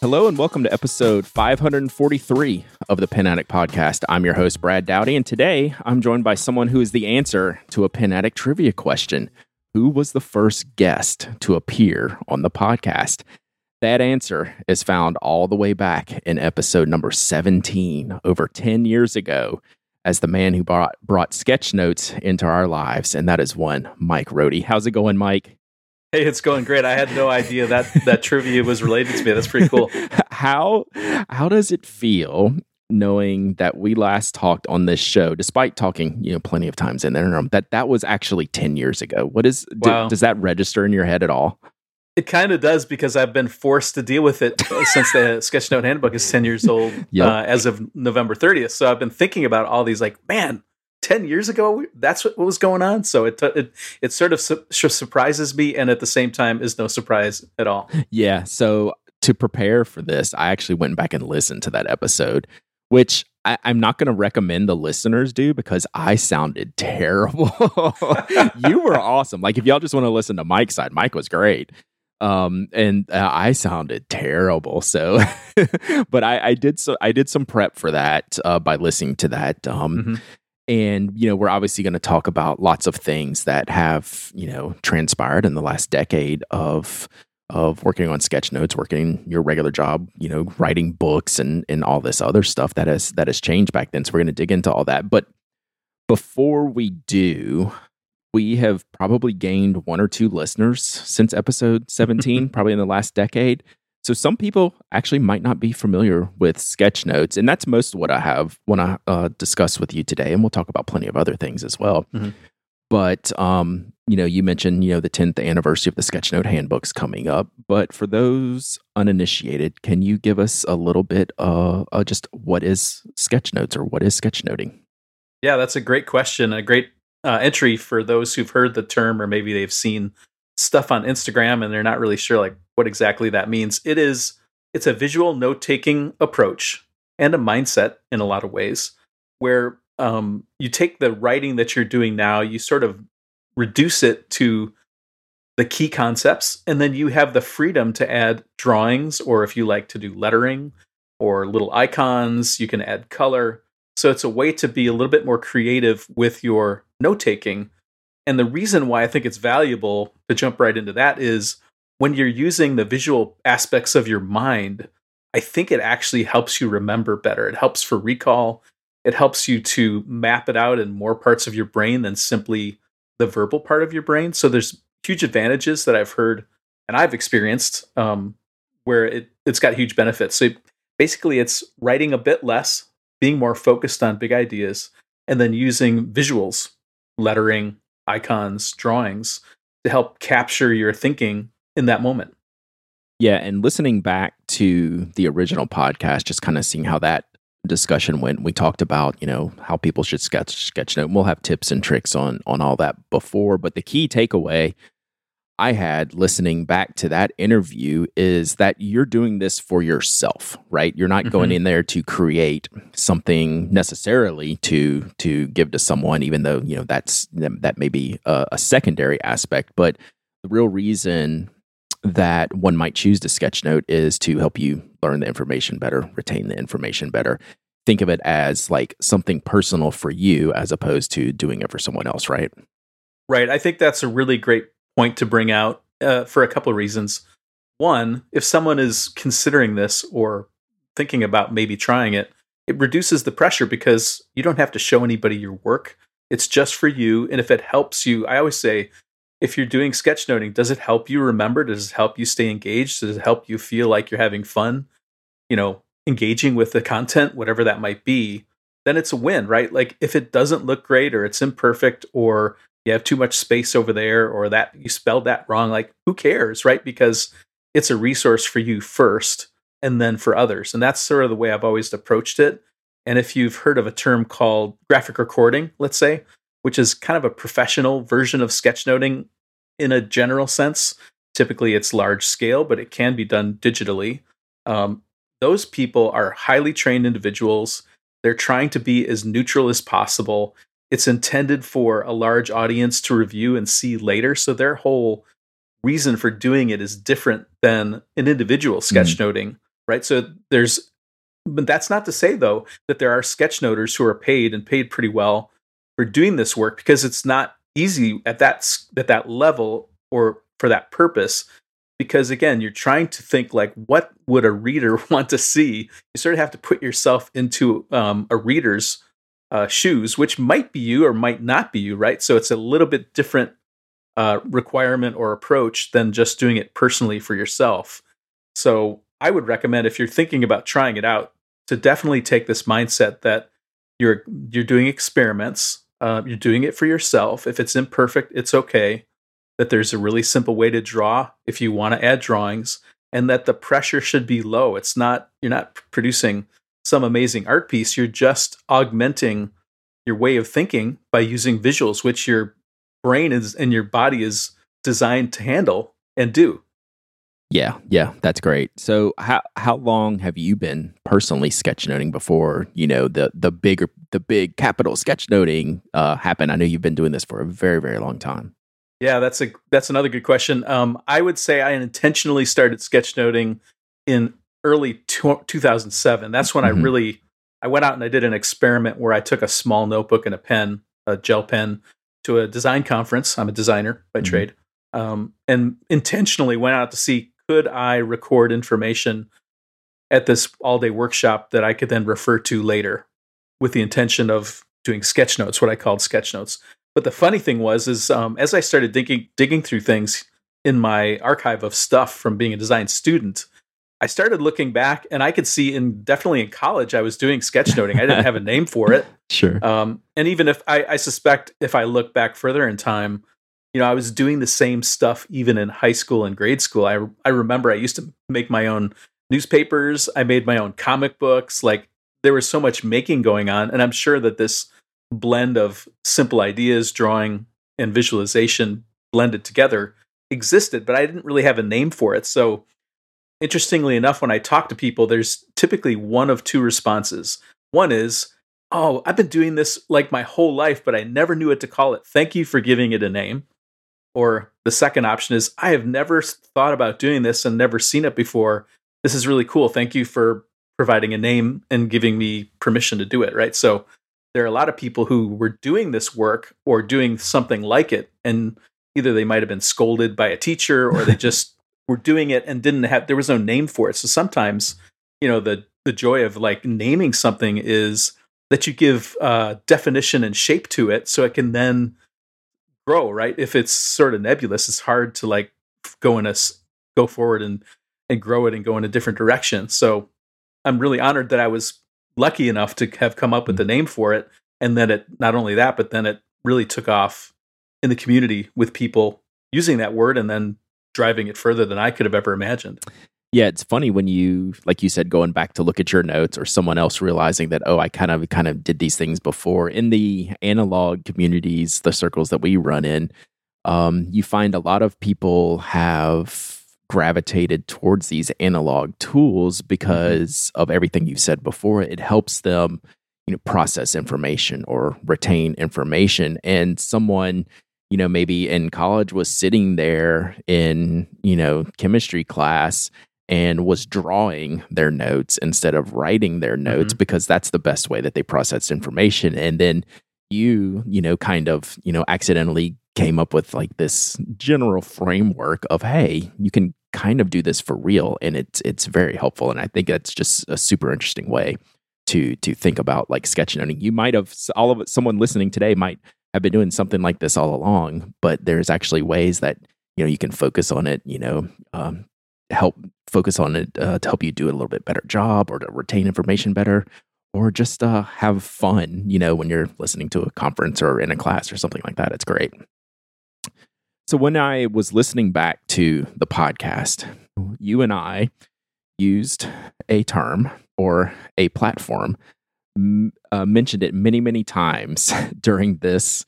Hello and welcome to episode 543 of the Pen Addict Podcast. I'm your host, Brad Dowdy, and today I'm joined by someone who is the answer to a Pen Addict trivia question Who was the first guest to appear on the podcast? That answer is found all the way back in episode number 17, over 10 years ago, as the man who brought, brought sketch notes into our lives, and that is one Mike Rohde. How's it going, Mike? Hey, it's going great. I had no idea that that trivia was related to me. That's pretty cool. How how does it feel knowing that we last talked on this show, despite talking, you know, plenty of times in there, that that was actually ten years ago? What is wow. do, does that register in your head at all? It kind of does because I've been forced to deal with it since the Sketchnote Handbook is ten years old yep. uh, as of November thirtieth. So I've been thinking about all these, like, man, 10 years ago that's what, was going on so it it, it sort of su- surprises me and at the same time is no surprise at all yeah so to prepare for this i actually went back and listened to that episode which I, am not going to recommend the listeners do because I sounded terrible. you were awesome. Like if y'all just want to listen to Mike's side, Mike was great. Um, and uh, I sounded terrible. So, but I, I, did so I did some prep for that uh, by listening to that. Um, mm-hmm and you know we're obviously going to talk about lots of things that have you know transpired in the last decade of of working on sketch notes working your regular job you know writing books and and all this other stuff that has that has changed back then. So we're going to dig into all that. But before we do we have probably gained one or two listeners since episode 17 probably in the last decade so some people actually might not be familiar with sketch notes, and that's most what I have when I uh, discuss with you today. And we'll talk about plenty of other things as well. Mm-hmm. But um, you know, you mentioned you know the 10th anniversary of the Sketchnote handbooks coming up. But for those uninitiated, can you give us a little bit uh, uh just what is sketchnotes or what is sketchnoting? Yeah, that's a great question. A great uh, entry for those who've heard the term or maybe they've seen stuff on Instagram and they're not really sure like what exactly that means. It is it's a visual note-taking approach and a mindset in a lot of ways where um, you take the writing that you're doing now, you sort of reduce it to the key concepts, and then you have the freedom to add drawings, or if you like to do lettering or little icons, you can add color. So it's a way to be a little bit more creative with your note taking and the reason why I think it's valuable to jump right into that is when you're using the visual aspects of your mind, I think it actually helps you remember better. It helps for recall. It helps you to map it out in more parts of your brain than simply the verbal part of your brain. So there's huge advantages that I've heard and I've experienced um, where it, it's got huge benefits. So basically, it's writing a bit less, being more focused on big ideas, and then using visuals, lettering, icons, drawings to help capture your thinking in that moment. Yeah, and listening back to the original podcast, just kind of seeing how that discussion went. We talked about, you know, how people should sketch sketch note. We'll have tips and tricks on on all that before, but the key takeaway I had listening back to that interview is that you're doing this for yourself, right? You're not mm-hmm. going in there to create something necessarily to to give to someone, even though you know that's that may be a, a secondary aspect. But the real reason that one might choose to sketch note is to help you learn the information better, retain the information better. Think of it as like something personal for you as opposed to doing it for someone else, right? Right. I think that's a really great point to bring out uh, for a couple of reasons. One, if someone is considering this or thinking about maybe trying it, it reduces the pressure because you don't have to show anybody your work. It's just for you. And if it helps you, I always say, if you're doing sketchnoting, does it help you remember? Does it help you stay engaged? Does it help you feel like you're having fun? You know, engaging with the content, whatever that might be, then it's a win, right? Like if it doesn't look great or it's imperfect or you have too much space over there or that you spelled that wrong like who cares right? Because it's a resource for you first and then for others. And that's sort of the way i've always approached it. And if you've heard of a term called graphic recording let's say which is kind of a professional version of sketchnoting in a general sense typically it's large scale but it can be done digitally. Um, those people are highly trained individuals. They're trying to be as neutral as possible it's intended for a large audience to review and see later. So their whole reason for doing it is different than an individual sketchnoting. Mm. right? So there's, but that's not to say though that there are sketchnoters who are paid and paid pretty well for doing this work because it's not easy at that at that level or for that purpose because again you're trying to think like what would a reader want to see you sort of have to put yourself into um, a reader's uh, shoes which might be you or might not be you right? So it's a little bit different uh, requirement or approach than just doing it personally for yourself. So i would recommend if you're thinking about trying it out to definitely take this mindset that you're you're doing experiments uh, you're doing it for yourself. If it's imperfect it's okay. That there's a really simple way to draw if you want to add drawings and that the pressure should be low. It's not you're not producing some amazing art piece, you're just augmenting your way of thinking by using visuals which your brain is and your body is designed to handle and do. Yeah, yeah, that's great. So how how long have you been personally sketchnoting before, you know, the the bigger the big capital sketchnoting uh happened? I know you've been doing this for a very very long time. Yeah, that's a that's another good question. Um, I would say I intentionally started sketchnoting in early two, 2007. That's when mm-hmm. I really I went out and I did an experiment where I took a small notebook and a pen, a gel pen, to a design conference. I'm a designer by mm-hmm. trade, um, and intentionally went out to see could I record information at this all day workshop that I could then refer to later, with the intention of doing sketch notes, what I called sketch notes. But the funny thing was, is um, as I started digging digging through things in my archive of stuff from being a design student, I started looking back, and I could see in definitely in college I was doing sketchnoting. I didn't have a name for it. Sure. Um, and even if I, I suspect if I look back further in time, you know, I was doing the same stuff even in high school and grade school. I I remember I used to make my own newspapers. I made my own comic books. Like there was so much making going on, and I'm sure that this blend of simple ideas, drawing, and visualization blended together existed, but I didn't really have a name for it. So, interestingly enough, when I talk to people, there's typically one of two responses. One is, Oh, I've been doing this like my whole life, but I never knew what to call it. Thank you for giving it a name. Or the second option is, I have never thought about doing this and never seen it before. This is really cool. Thank you for providing a name and giving me permission to do it. Right. So, there are a lot of people who were doing this work or doing something like it and either they might have been scolded by a teacher or they just were doing it and didn't have there was no name for it so sometimes you know the the joy of like naming something is that you give uh, definition and shape to it so it can then grow right if it's sort of nebulous it's hard to like go in a go forward and and grow it and go in a different direction so i'm really honored that i was lucky enough to have come up with the name for it. And then it, not only that, but then it really took off in the community with people using that word and then driving it further than I could have ever imagined. Yeah, it's funny when you, like you said, going back to look at your notes or someone else realizing that, oh, I kind of kind of did these things before. In the analog communities, the circles that we run in, um, you find a lot of people have gravitated towards these analog tools mm-hmm. because of everything you've said before. It helps them, you know, process information or retain information. And someone, you know, maybe in college was sitting there in, you know, chemistry class and was drawing their notes instead of writing their notes mm-hmm. because that's the best way that they process information. And then you, you know, kind of, you know, accidentally came up with like this general framework of hey you can kind of do this for real and it's it's very helpful and i think that's just a super interesting way to to think about like sketchnoting you might have all of it someone listening today might have been doing something like this all along but there's actually ways that you know you can focus on it you know um, help focus on it uh, to help you do a little bit better job or to retain information better or just uh, have fun you know when you're listening to a conference or in a class or something like that. It's great. So when I was listening back to the podcast, you and I used a term or a platform, uh, mentioned it many, many times during this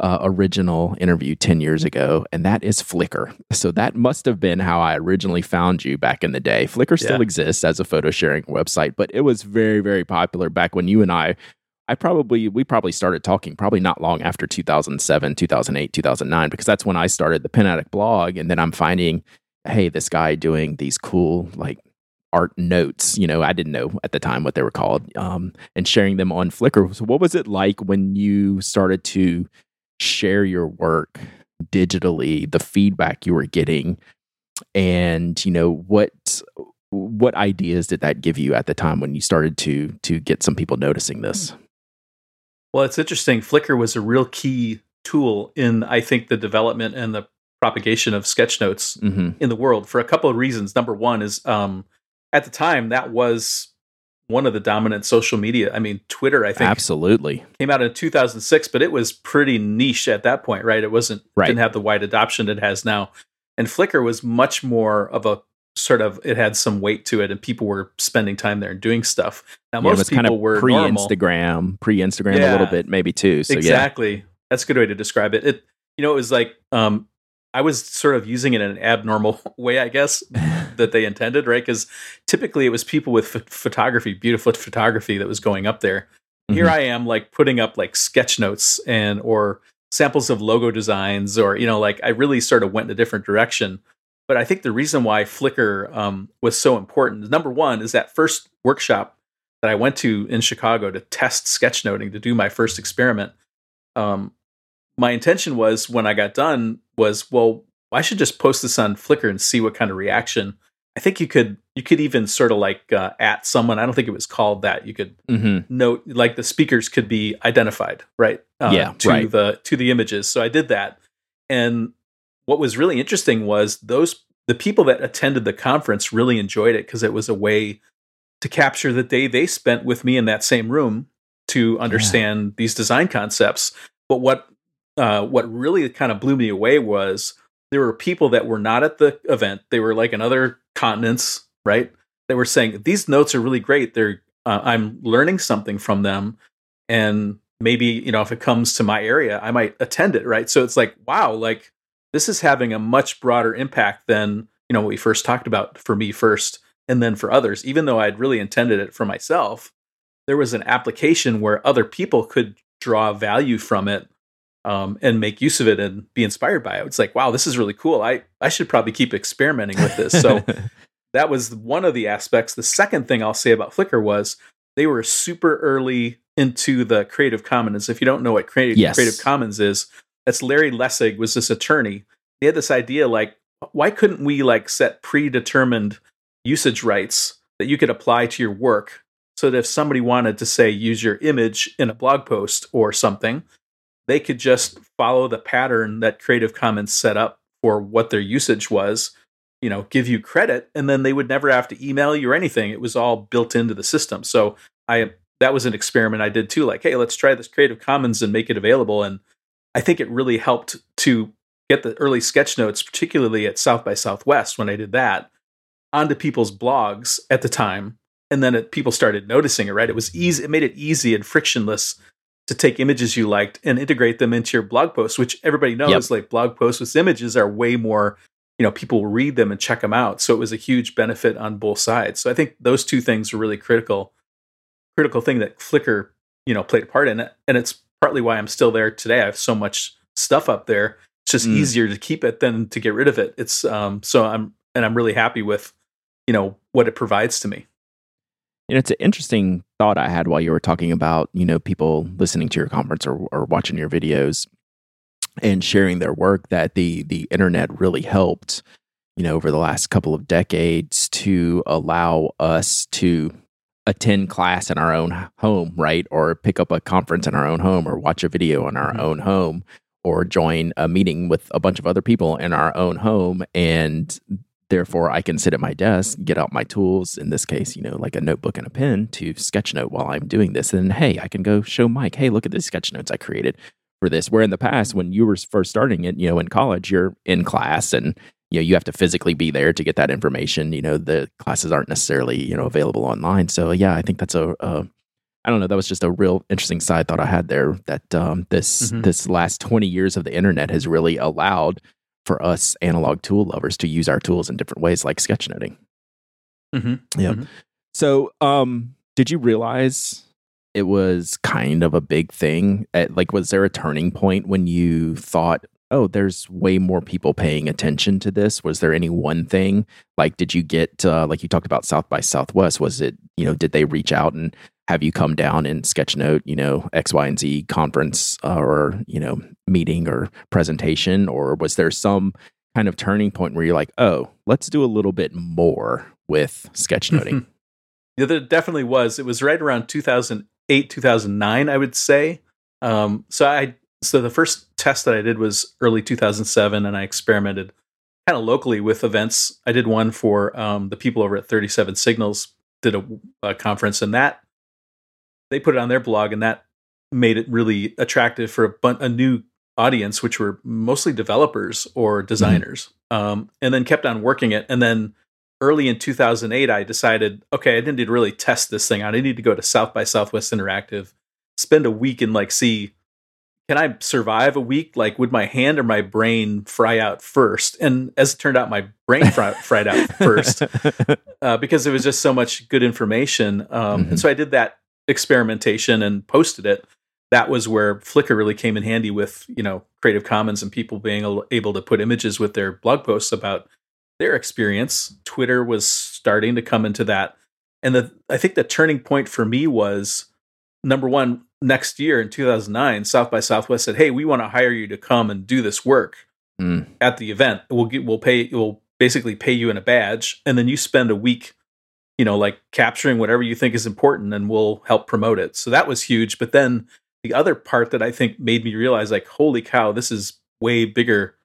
uh, original interview 10 years ago, and that is Flickr. So that must have been how I originally found you back in the day. Flickr still yeah. exists as a photo sharing website, but it was very, very popular back when you and I I probably we probably started talking probably not long after 2007, 2008, 2009 because that's when I started the Pen Addict blog and then I'm finding hey this guy doing these cool like art notes. You know, I didn't know at the time what they were called, um, and sharing them on Flickr. So, what was it like when you started to share your work digitally? The feedback you were getting, and you know what what ideas did that give you at the time when you started to to get some people noticing this? Well, it's interesting. Flickr was a real key tool in I think the development and the propagation of sketchnotes mm-hmm. in the world for a couple of reasons. Number one is um, at the time that was one of the dominant social media. I mean, Twitter, I think, absolutely came out in 2006, but it was pretty niche at that point, right? It wasn't right. didn't have the wide adoption it has now, and Flickr was much more of a sort of it had some weight to it, and people were spending time there and doing stuff. Now, yeah, most people kind of were pre Instagram, pre Instagram yeah, a little bit, maybe too. So exactly, yeah. that's a good way to describe it. It you know it was like um, I was sort of using it in an abnormal way, I guess, that they intended, right? Because typically it was people with photography, beautiful photography that was going up there. Mm-hmm. Here I am, like putting up like sketch notes and or samples of logo designs, or you know, like I really sort of went in a different direction. But I think the reason why Flickr um, was so important, number one, is that first workshop that I went to in Chicago to test sketchnoting to do my first experiment. Um, my intention was when I got done was, well, I should just post this on Flickr and see what kind of reaction. I think you could you could even sort of like uh, at someone. I don't think it was called that. You could mm-hmm. note like the speakers could be identified, right? Uh, yeah, to right. the to the images. So I did that, and what was really interesting was those the people that attended the conference really enjoyed it because it was a way to capture the day they spent with me in that same room to understand yeah. these design concepts. But what uh, what really kind of blew me away was there were people that were not at the event. They were like in other continents, right? They were saying these notes are really great. They're uh, I'm learning something from them, and maybe you know if it comes to my area, I might attend it, right? So it's like wow, like this is having a much broader impact than you know what we first talked about for me first, and then for others. Even though I'd really intended it for myself, there was an application where other people could draw value from it um, and make use of it and be inspired by it. It's like, wow, this is really cool. I, I should probably keep experimenting with this. So that was one of the aspects. The second thing I'll say about Flickr was they were super early into the Creative Commons. If you don't know what Creative, yes. Creative Commons is, that's Larry Lessig was this attorney. He had this idea like, why couldn't we like set predetermined usage rights that you could apply to your work so that if somebody wanted to say use your image in a blog post or something, they could just follow the pattern that Creative Commons set up for what their usage was, you know, give you credit, and then they would never have to email you or anything. It was all built into the system. So I that was an experiment I did too. Like, hey, let's try this Creative Commons and make it available. And I think it really helped to get the early sketch notes, particularly at South by Southwest when I did that, onto people's blogs at the time. And then it, people started noticing it, right? It was easy. It made it easy and frictionless to take images you liked and integrate them into your blog posts, which everybody knows yep. like blog posts with images are way more, you know, people read them and check them out. So it was a huge benefit on both sides. So I think those two things were really critical, critical thing that Flickr, you know, played a part in it. And it's partly why I'm still there today. I have so much stuff up there. It's just mm. easier to keep it than to get rid of it. It's um so I'm and I'm really happy with, you know, what it provides to me. You know, it's an interesting thought I had while you were talking about, you know, people listening to your conference or, or watching your videos and sharing their work that the the internet really helped, you know, over the last couple of decades to allow us to attend class in our own home, right? Or pick up a conference in our own home or watch a video in our mm-hmm. own home or join a meeting with a bunch of other people in our own home and Therefore, I can sit at my desk, get out my tools, in this case, you know, like a notebook and a pen to sketch note while I'm doing this. And hey, I can go show Mike, hey, look at the sketch notes I created for this. Where in the past, when you were first starting it, you know, in college, you're in class and you know you have to physically be there to get that information. You know, the classes aren't necessarily you know available online. So yeah, I think that's a, a I don't know. That was just a real interesting side thought I had there. That um, this mm-hmm. this last twenty years of the internet has really allowed for us analog tool lovers to use our tools in different ways, like sketchnoting. Mm-hmm. Yeah. Mm-hmm. So, um, did you realize it was kind of a big thing? At, like, was there a turning point when you thought, oh, there's way more people paying attention to this? Was there any one thing? Like, did you get, uh, like you talked about South by Southwest? Was it, you know, did they reach out and have you come down and sketchnote, you know, X, Y, and Z conference uh, or, you know, meeting or presentation? Or was there some kind of turning point where you're like, oh, let's do a little bit more with sketchnoting? yeah, there definitely was. It was right around 2008, 2009, I would say. Um, so I so the first test that I did was early 2007, and I experimented kind of locally with events. I did one for um, the people over at 37 Signals, did a, a, conference, and that they put it on their blog, and that made it really attractive for a, a new audience, which were mostly developers or mm-hmm. designers, mm-hmm. um, and then kept on working it. And then early in 2008, I decided, okay, I didn't need to really test this thing out. I need to go to South by Southwest Interactive, spend a week and like see can I survive a week? Like, would my hand or my brain fry out first? And as it turned out, my brain fry, fried out first uh, because there was just so much good information. Um, mm-hmm. And so I did that experimentation and posted it. That was where Flickr really came in handy with you know Creative Commons and people being able to put images with their blog posts about their experience. Twitter was starting to come into that, and the I think the turning point for me was number one next year in 2009, South by Southwest said, "Hey, we want to hire you to come and do this work mm. at the event. We'll get, we'll pay, we'll basically pay you in a badge, and then you spend a week, you know, like capturing whatever you think is important, and we'll help promote it." So that was huge. But then the other part that I think made me realize, like, holy cow, this is way bigger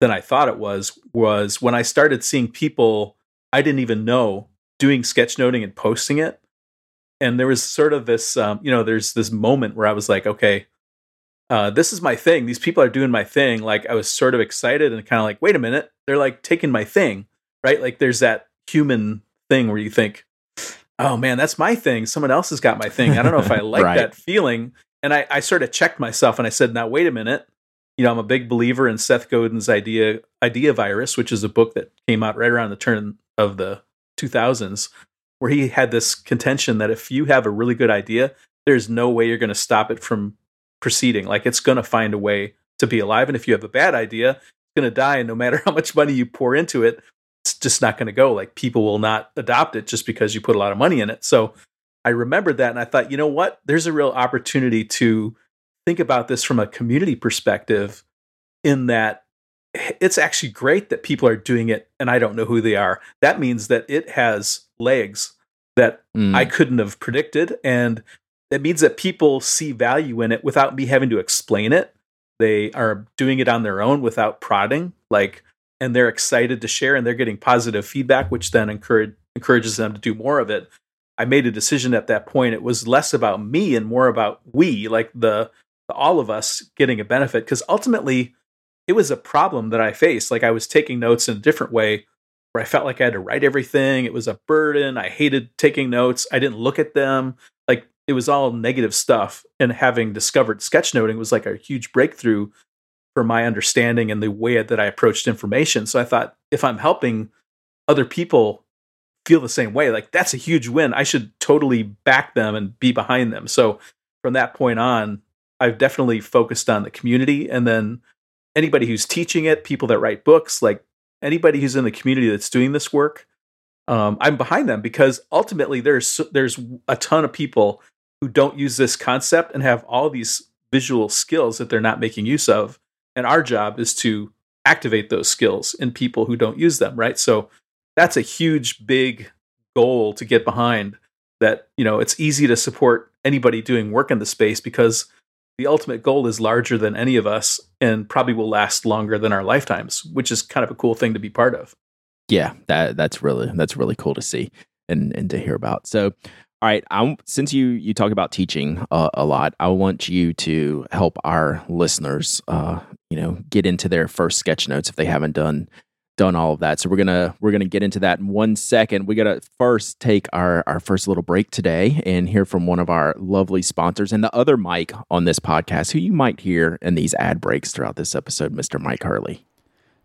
than I thought it was. Was when I started seeing people I didn't even know doing sketchnoting and posting it and there was sort of this um, you know there's this moment where i was like okay uh, this is my thing. These people are doing my thing. Like i was sort of excited and kind of like wait a minute. They're like taking my thing right? Like there's that human thing where you think oh man that's my thing. Someone else has got my thing. I don't know if i like right. that feeling. And I, I sort of checked myself and i said now wait a minute. You know i'm a big believer in seth godin's idea idea virus which is a book that came out right around the turn of the 2000s where he had this contention that if you have a really good idea, there's no way you're going to stop it from proceeding. Like it's going to find a way to be alive. And if you have a bad idea, it's going to die. And no matter how much money you pour into it, it's just not going to go. Like people will not adopt it just because you put a lot of money in it. So I remembered that and I thought, you know what? There's a real opportunity to think about this from a community perspective in that it's actually great that people are doing it and I don't know who they are. That means that it has legs that mm. I couldn't have predicted. And it means that people see value in it without me having to explain it. They are doing it on their own without prodding, like, and they're excited to share and they're getting positive feedback, which then encourage, encourages them to do more of it. I made a decision at that point. It was less about me and more about we, like the, the all of us getting a benefit. Because ultimately, it was a problem that I faced. Like I was taking notes in a different way where I felt like I had to write everything. It was a burden. I hated taking notes. I didn't look at them. Like it was all negative stuff. And having discovered sketchnoting was like a huge breakthrough for my understanding and the way that I approached information. So I thought if I'm helping other people feel the same way, like that's a huge win. I should totally back them and be behind them. So from that point on, I've definitely focused on the community and then anybody who's teaching it, people that write books, like anybody who's in the community that's doing this work, um, I'm behind them because ultimately there's there's a ton of people who don't use this concept and have all these visual skills that they're not making use of, and our job is to activate those skills in people who don't use them. Right, so that's a huge, big goal to get behind. That you know, it's easy to support anybody doing work in the space because the ultimate goal is larger than any of us and probably will last longer than our lifetimes, which is kind of a cool thing to be part of. Yeah, that that's really that's really cool to see and and to hear about. So, all right, I since you you talk about teaching uh, a lot, I want you to help our listeners, uh, you know, get into their first sketch notes if they haven't done done all of that. So we're gonna we're gonna get into that in one second. We gotta first take our our first little break today and hear from one of our lovely sponsors and the other Mike on this podcast, who you might hear in these ad breaks throughout this episode, Mr. Mike Hurley.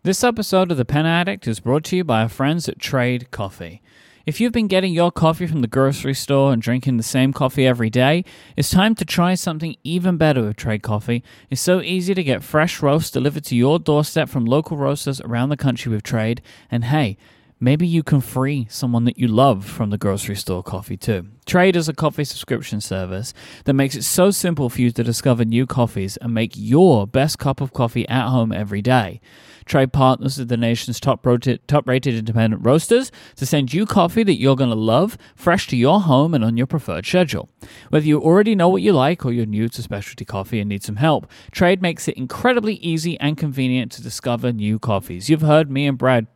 This episode of The Pen Addict is brought to you by our friends at Trade Coffee. If you've been getting your coffee from the grocery store and drinking the same coffee every day, it's time to try something even better with Trade Coffee. It's so easy to get fresh roasts delivered to your doorstep from local roasters around the country with Trade. And hey, maybe you can free someone that you love from the grocery store coffee too. Trade is a coffee subscription service that makes it so simple for you to discover new coffees and make your best cup of coffee at home every day. Trade partners with the nation's top rated, top rated independent roasters to send you coffee that you're going to love, fresh to your home and on your preferred schedule. Whether you already know what you like or you're new to specialty coffee and need some help, Trade makes it incredibly easy and convenient to discover new coffees. You've heard me and Brad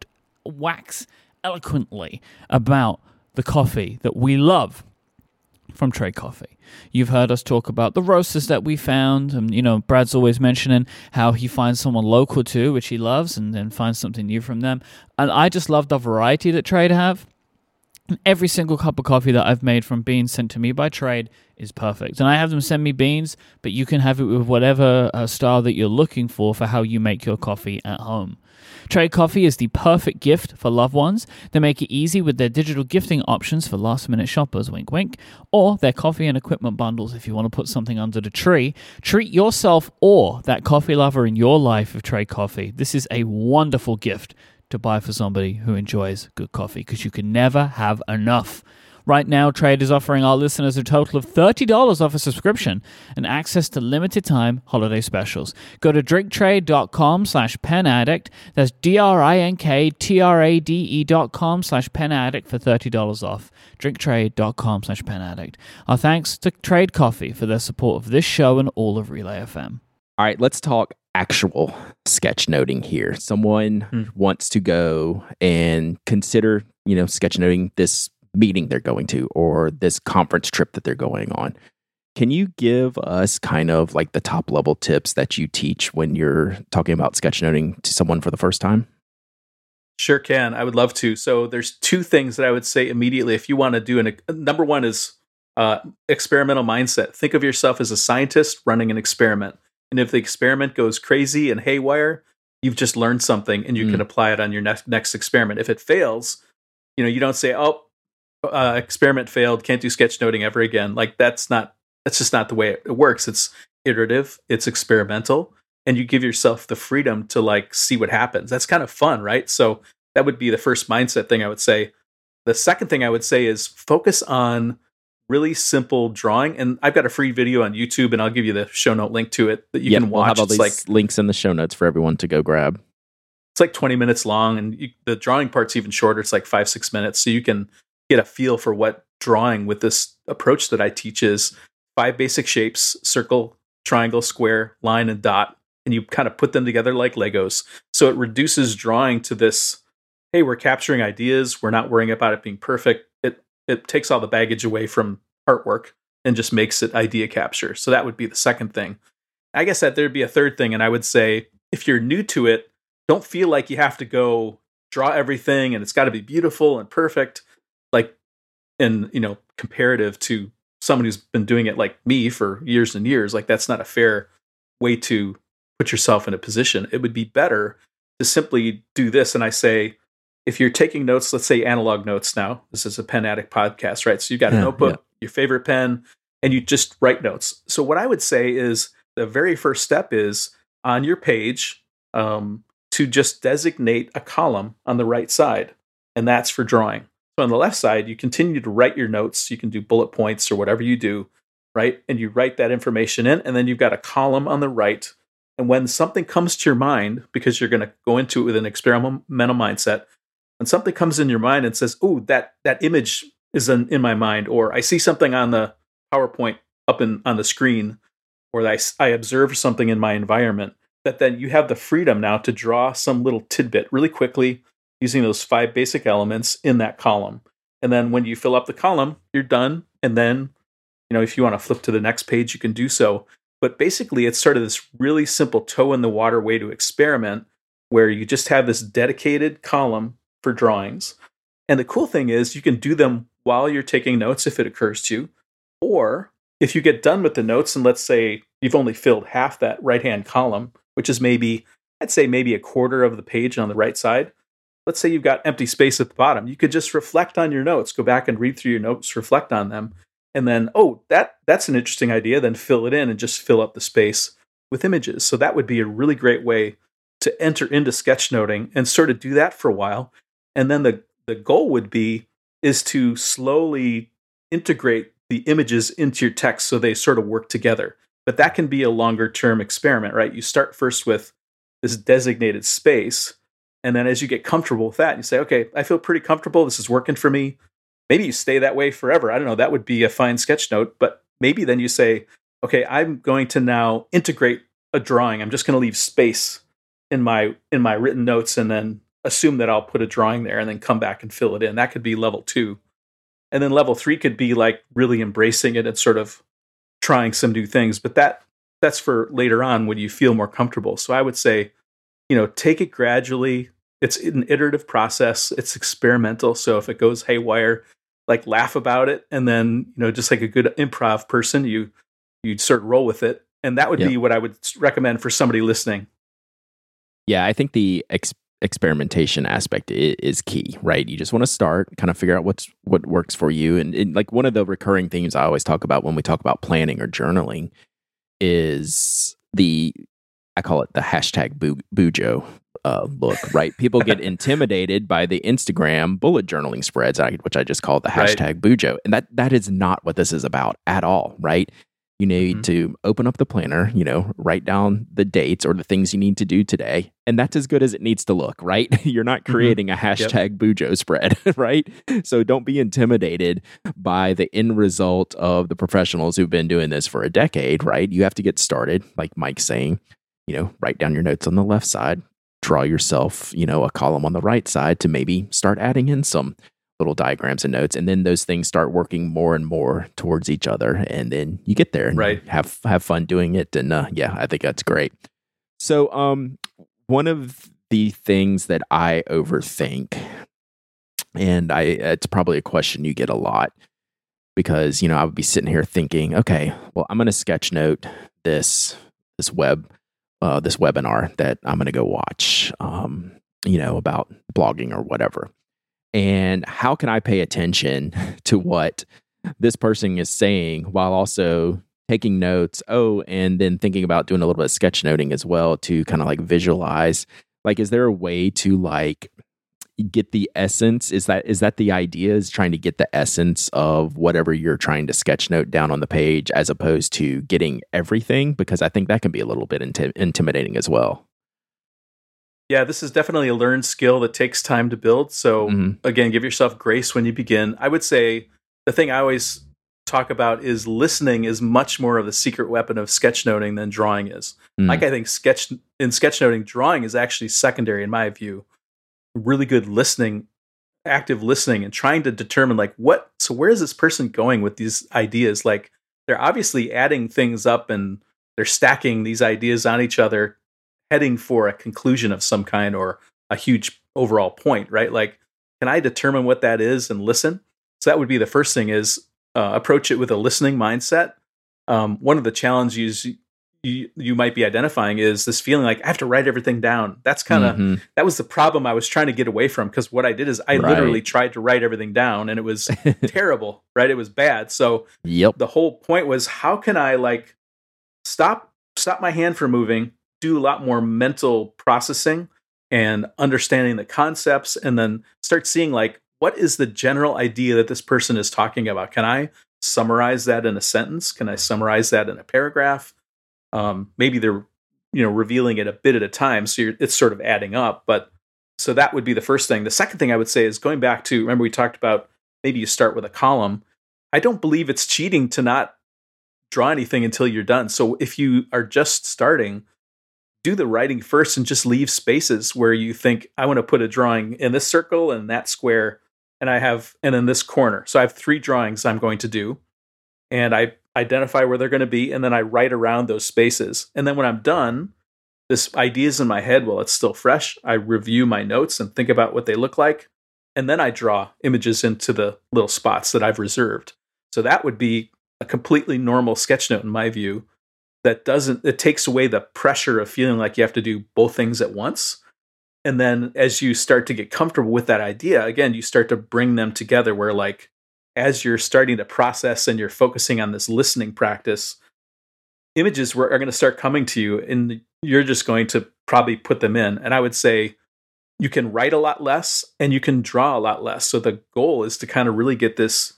wax eloquently about the coffee that we love from Trade Coffee. You've heard us talk about the roasters that we found, and you know, Brad's always mentioning how he finds someone local too, which he loves, and then finds something new from them. And I just love the variety that Trade have. Every single cup of coffee that I've made from beans sent to me by Trade is perfect. And I have them send me beans, but you can have it with whatever uh, style that you're looking for for how you make your coffee at home. Trade Coffee is the perfect gift for loved ones. They make it easy with their digital gifting options for last minute shoppers, wink wink, or their coffee and equipment bundles if you want to put something under the tree. Treat yourself or that coffee lover in your life with Trade Coffee. This is a wonderful gift to buy for somebody who enjoys good coffee because you can never have enough. Right now, Trade is offering our listeners a total of $30 off a subscription and access to limited time holiday specials. Go to drinktrade.com slash penaddict. That's D-R-I-N-K-T-R-A-D-E dot com slash penaddict for $30 off. drinktrade.com slash penaddict. Our thanks to Trade Coffee for their support of this show and all of Relay FM. All right, let's talk actual sketchnoting here. Someone Hmm. wants to go and consider, you know, sketchnoting this meeting they're going to or this conference trip that they're going on. Can you give us kind of like the top level tips that you teach when you're talking about sketchnoting to someone for the first time? Sure can. I would love to. So there's two things that I would say immediately if you want to do an number one is uh, experimental mindset. Think of yourself as a scientist running an experiment. And if the experiment goes crazy and haywire, you've just learned something and you can apply it on your next next experiment. If it fails, you know, you don't say, "Oh, uh, experiment failed, can't do sketchnoting ever again." Like that's not that's just not the way it works. It's iterative, it's experimental, and you give yourself the freedom to like see what happens. That's kind of fun, right? So that would be the first mindset thing I would say. The second thing I would say is focus on really simple drawing. And I've got a free video on YouTube, and I'll give you the show note link to it that you Yep, can We'll watch. all it's like links in the show notes for everyone to go grab. it's like 20 minutes long, and you, the drawing part's even shorter. It's like five six minutes, so you can get a feel for what drawing with this approach that I teach is. Five basic shapes: circle, triangle, square, line, and dot. And you kind of put them together like Legos. So it reduces drawing to this hey, we're capturing ideas. We're not worrying about it being perfect. It it takes all the baggage away from artwork and just makes it idea capture. So that would be the second thing. I guess that there'd be a third thing, and I would say if you're new to it, don't feel like you have to go draw everything and it's got to be beautiful and perfect, and you know comparative to someone who's been doing it like me for years and years. Like that's not a fair way to put yourself in a position. It would be better to simply do this. And I say, if you're taking notes, let's say analog notes now, this is a pen addict podcast, right? So you've got a Yeah, notebook, your favorite pen, and you just write notes. So what I would say is the very first step is on your page um, to just designate a column on the right side, and that's for drawing. So on the left side, you continue to write your notes. You can do bullet points or whatever you do, right? And you write that information in, and then you've got a column on the right. And when something comes to your mind, because you're going to go into it with an experimental mindset, when something comes in your mind and says, "Oh, that that image is in, in my mind," or I see something on the PowerPoint up in on the screen, or I observe something in my environment, that then you have the freedom now to draw some little tidbit really quickly using those five basic elements in that column. And then when you fill up the column, you're done. And then, you know, if you want to flip to the next page, you can do so. But basically, it's sort of this really simple toe in the water way to experiment where you just have this dedicated column for drawings. And the cool thing is, you can do them while you're taking notes if it occurs to you. Or if you get done with the notes, and let's say you've only filled half that right hand column, which is maybe, I'd say maybe a quarter of the page on the right side, let's say you've got empty space at the bottom, you could just reflect on your notes, go back and read through your notes, reflect on them, and then oh, that that's an interesting idea, then fill it in and just fill up the space with images. So that would be a really great way to enter into sketchnoting and sort of do that for a while. And then the the goal would be is to slowly integrate the images into your text so they sort of work together. But that can be a longer term experiment, right? You start first with this designated space. And then as you get comfortable with that, you say, okay, I feel pretty comfortable. This is working for me. Maybe you stay that way forever. I don't know. That would be a fine sketch note. But maybe then you say, okay, I'm going to now integrate a drawing. I'm just going to leave space in my in my written notes and then assume that I'll put a drawing there and then come back and fill it in. That could be level 2. And then level 3 could be like really embracing it and sort of trying some new things, but that that's for later on when you feel more comfortable. So I would say, you know, take it gradually. It's an iterative process. It's experimental. So if it goes haywire, like laugh about it and then, you know, just like a good improv person, you you'd sort of roll with it. And that would yep. be what I would recommend for somebody listening. Yeah, I think the ex- experimentation aspect is, key, right? You just want to start, kind of figure out what's what works for you, and, and, like one of the recurring themes I always talk about when we talk about planning or journaling is the I call it the hashtag Bujo uh, look, right? People get intimidated by the Instagram bullet journaling spreads, which I just call the hashtag right. Bujo, and that that is not what this is about at all, right? You need mm-hmm. to open up the planner, you know, write down the dates or the things you need to do today. And that's as good as it needs to look, right? You're not mm-hmm. creating mm-hmm. a hashtag yep. Bujo spread, right? So don't be intimidated by the end result of the professionals who've been doing this for a decade, right? You have to get started, like Mike's saying, you know, write down your notes on the left side, draw yourself, you know, a column on the right side to maybe start adding in some little diagrams and notes. And then those things start working more and more towards each other. And then you get there and right. have have fun doing it. And uh, yeah i think that's great. So um one of the things that i overthink and i it's probably a question you get a lot because you know i would be sitting here thinking okay well i'm going to sketch note this this web uh, this webinar that i'm going to go watch um, you know about blogging or whatever and how can I pay attention to what this person is saying while also taking notes? Oh, and then thinking about doing a little bit of sketchnoting as well to kind of like visualize. Like, is there a way to like get the essence? Is that is that the idea? Is trying to get the essence of whatever you're trying to sketchnote down on the page, as opposed to getting everything? Because I think that can be a little bit inti- intimidating as well yeah, this is definitely a learned skill that takes time to build. So mm-hmm. again, give yourself grace when you begin. I would say the thing I always talk about is listening is much more of the secret weapon of sketchnoting than drawing is. Mm. Like I think sketch in sketchnoting, drawing is actually secondary in my view. Really good listening, active listening, and trying to determine like what. So where is this person going with these ideas? Like they're obviously adding things up and they're stacking these ideas on each other heading for a conclusion of some kind or a huge overall point, right? Like, can I determine what that is and listen? So that would be the first thing is uh, approach it with a listening mindset. Um, one of the challenges you, you might be identifying is this feeling like I have to write everything down. That's kind of mm-hmm. that was the problem I was trying to get away from because what I did is I right. literally tried to write everything down and it was terrible, right? It was bad. So yep. the whole point was how can I like stop stop my hand from moving do a lot more mental processing and understanding the concepts and then start seeing like what is the general idea that this person is talking about can i summarize that in a sentence can i summarize that in a paragraph um, maybe they're you know revealing it a bit at a time so it's sort of adding up but so that would be the first thing. The second thing i would say is going back to remember we talked about maybe you start with a column. I don't believe it's cheating to not draw anything until you're done. So if you are just starting do the writing first and just leave spaces where you think I want to put a drawing in this circle and that square and I have and in this corner. So I have three drawings I'm going to do and I identify where they're going to be and then I write around those spaces. And then when I'm done, this ideas in my head while it's still fresh, I review my notes and think about what they look like and then I draw images into the little spots that I've reserved. So that would be a completely normal sketch note in my view that doesn't it takes away the pressure of feeling like you have to do both things at once And then as you start to get comfortable with that idea, again, you start to bring them together where, like, as you're starting to process and you're focusing on this listening practice, images are going to start coming to you and you're just going to probably put them in. And I would say you can write a lot less and you can draw a lot less. So the goal is to kind of really get this,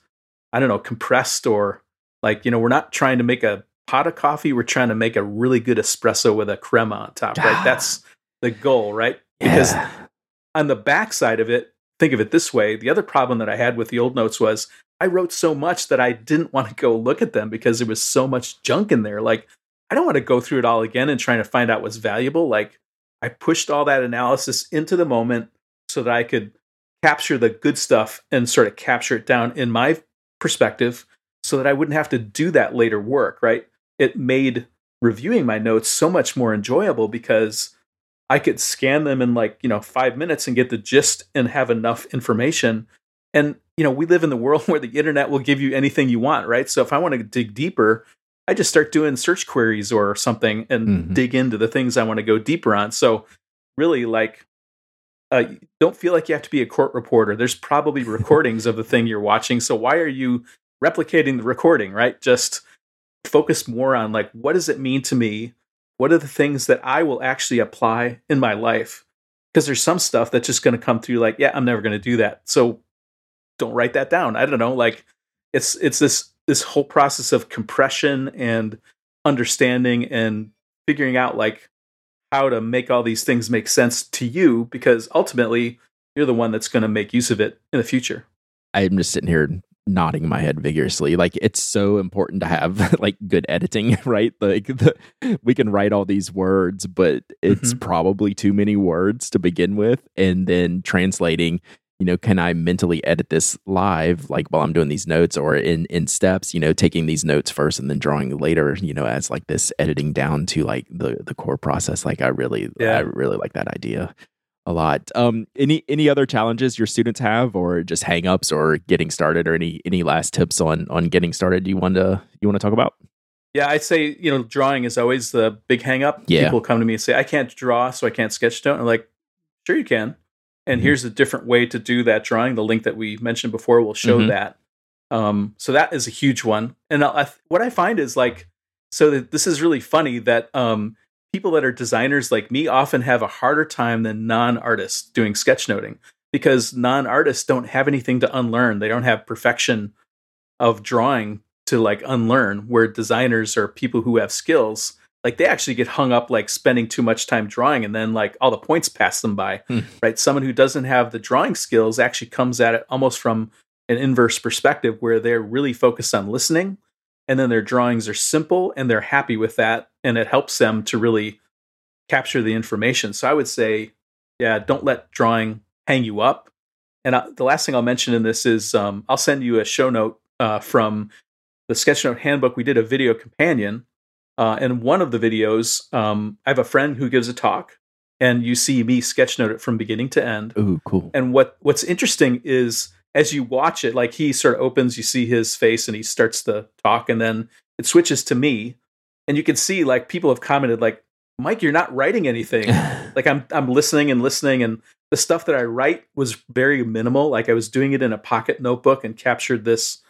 I don't know, compressed or like, you know, we're not trying to make a pot of coffee. We're trying to make a really good espresso with a crema on top, right? Ah. That's the goal, right? Because Yeah. on the backside of it, think of it this way. The other problem that I had with the old notes was I wrote so much that I didn't want to go look at them because there was so much junk in there. Like, I don't want to go through it all again and trying to find out what's valuable. Like, I pushed all that analysis into the moment so that I could capture the good stuff and sort of capture it down in my perspective so that I wouldn't have to do that later work, right? It made reviewing my notes so much more enjoyable because I could scan them in like, you know, five minutes and get the gist and have enough information. And, you know, we live in the world where the internet will give you anything you want, right? So if I want to dig deeper, I just start doing search queries or something and Mhm. dig into the things I want to go deeper on. So really like uh, don't feel like you have to be a court reporter. There's probably recordings of the thing you're watching. So why are you replicating the recording, right? Just focus more on like what does it mean to me? What are the things that I will actually apply in my life? Because there's some stuff that's just going to come through like, yeah, I'm never going to do that. So don't write that down. I don't know. Like it's it's this this whole process of compression and understanding and figuring out like how to make all these things make sense to you because ultimately you're the one that's going to make use of it in the future. I'm just sitting here nodding my head vigorously. Like it's so important to have like good editing, right? Like the, we can write all these words, but it's Mhm. probably too many words to begin with, and then translating. You know, can I mentally edit this live, like while I'm doing these notes, or in in steps? You know, taking these notes first and then drawing later. You know, as like this editing down to like the the core process. Like I really, Yeah. I really like that idea a lot. Um, any any other challenges your students have, or just hangups, or getting started, or any any last tips on on getting started? Do you want to you want to talk about? Yeah, I'd say, you know, drawing is always the big hang up. Yeah. People come to me and say, I can't draw, so I can't sketch. I'm like, sure you can. And Mhm. here's a different way to do that drawing. The link that we mentioned before will show Mhm. that. Um, so that is a huge one. And I, what I find is like, so that this is really funny that um, people that are designers like me often have a harder time than non-artists doing sketchnoting because non-artists don't have anything to unlearn. They don't have perfection of drawing to like unlearn where designers or people who have skills like they actually get hung up like spending too much time drawing and then like all the points pass them by Hmm. right? Someone who doesn't have the drawing skills actually comes at it almost from an inverse perspective where they're really focused on listening and then their drawings are simple and they're happy with that and it helps them to really capture the information. So i would say yeah don't let drawing hang you up. And I, the last thing i'll mention in this is um, i'll send you a show note uh, from the sketchnote handbook. We did a video companion uh, and one of the videos um, i have a friend who gives a talk and you see me sketchnote it from beginning to end Ooh, cool. and what what's interesting is as you watch it, like he sort of opens, you see his face, and he starts to talk, and then it switches to me, and you can see like people have commented like, "Mike, you're not writing anything." like I'm I'm listening and listening, and the stuff that I write was very minimal. Like I was doing it in a pocket notebook and captured this,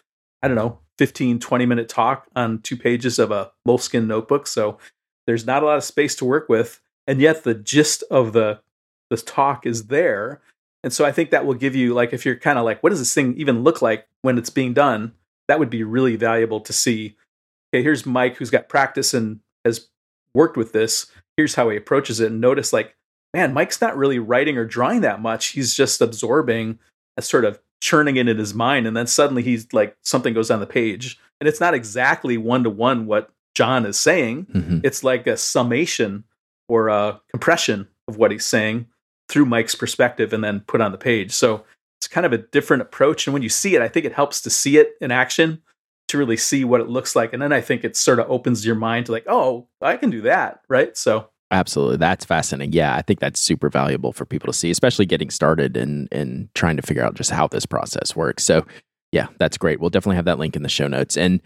I don't know, 15, 20 minute talk on two pages of a Moleskine notebook. So there's not a lot of space to work with, and yet the gist of the the talk is there. And so I think that will give you like if you're kind of like, what does this thing even look like when it's being done? That would be really valuable to see. Okay, here's Mike who's got practice and has worked with this. Here's how he approaches it. And notice like, man, Mike's not really writing or drawing that much. He's just absorbing a sort of churning it in his mind. And then suddenly he's like something goes on the page. And it's not exactly one to one what John is saying Mhm. it's like a summation or a compression of what he's saying through Mike's perspective and then put on the page. So it's kind of a different approach. And when you see it, I think it helps to see it in action to really see what it looks like. And then I think it sort of opens your mind to like, oh, I can do that. Right. So Absolutely. That's fascinating. Yeah, I think that's super valuable for people to see, especially getting started and and trying to figure out just how this process works. So, yeah, that's great. We'll definitely have that link in the show notes. And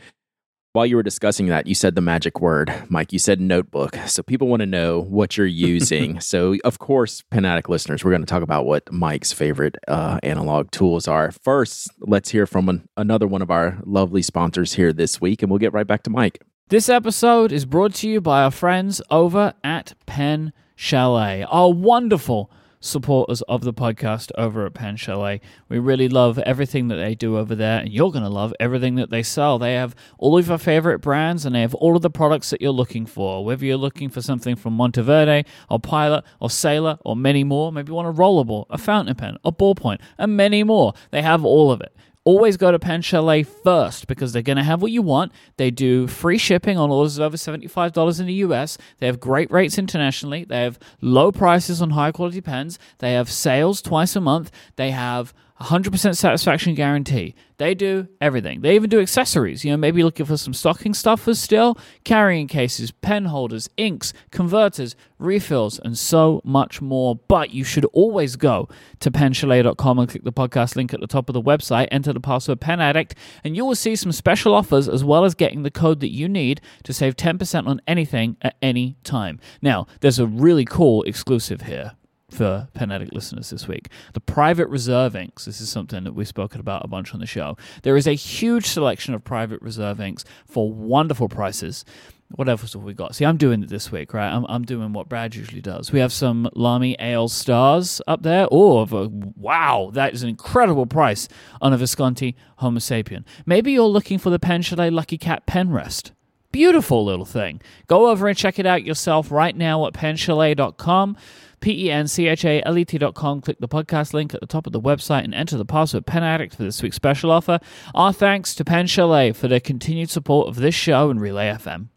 while you were discussing that, you said the magic word, Mike. You said notebook. So people want to know what you're using. so, of course, Pen Addict listeners, we're going to talk about what Mike's favorite uh, analog tools are. First, let's hear from an, another one of our lovely sponsors here this week, and we'll get right back to Mike. This episode is brought to you by our friends over at Pen Chalet, our wonderful supporters of the podcast over at Pen Chalet. We really love everything that they do over there, and you're going to love everything that they sell. They have all of your favorite brands, and they have all of the products that you're looking for. Whether you're looking for something from Monteverde, or Pilot, or Sailor, or many more, maybe you want a rollerball, a fountain pen, a ballpoint, and many more. They have all of it. Always go to Pen Chalet first because they're going to have what you want. They do free shipping on orders over $75 in the US. They have great rates internationally. They have low prices on high quality pens. They have sales twice a month. They have 100% satisfaction guarantee. They do everything. They even do accessories. You know, maybe looking for some stocking stuffers still, carrying cases, pen holders, inks, converters, refills, and so much more. But you should always go to penchalet.com and click the podcast link at the top of the website, enter the password Pen Addict, and you will see some special offers as well as getting the code that you need to save 10% on anything at any time. Now, there's a really cool exclusive here for Pen listeners this week. The private reserve inks. This is something that we've spoken about a bunch on the show. There is a huge selection of private reserve inks for wonderful prices. What else have we got? See, I'm doing it this week, right? I'm, I'm doing what Brad usually does. We have some Lamy AL-Stars up there. Oh, wow, that is an incredible price on a Visconti Homo sapien. Maybe you're looking for the Pen Chalet Lucky Cat Pen Rest. Beautiful little thing. Go over and check it out yourself right now at penchalet.com. P-E-N-C-H-A-L-E-T dot com. Click the podcast link at the top of the website and enter the password Pen Addict for this week's special offer. Our thanks to Pen Chalet for their continued support of this show and Relay FM.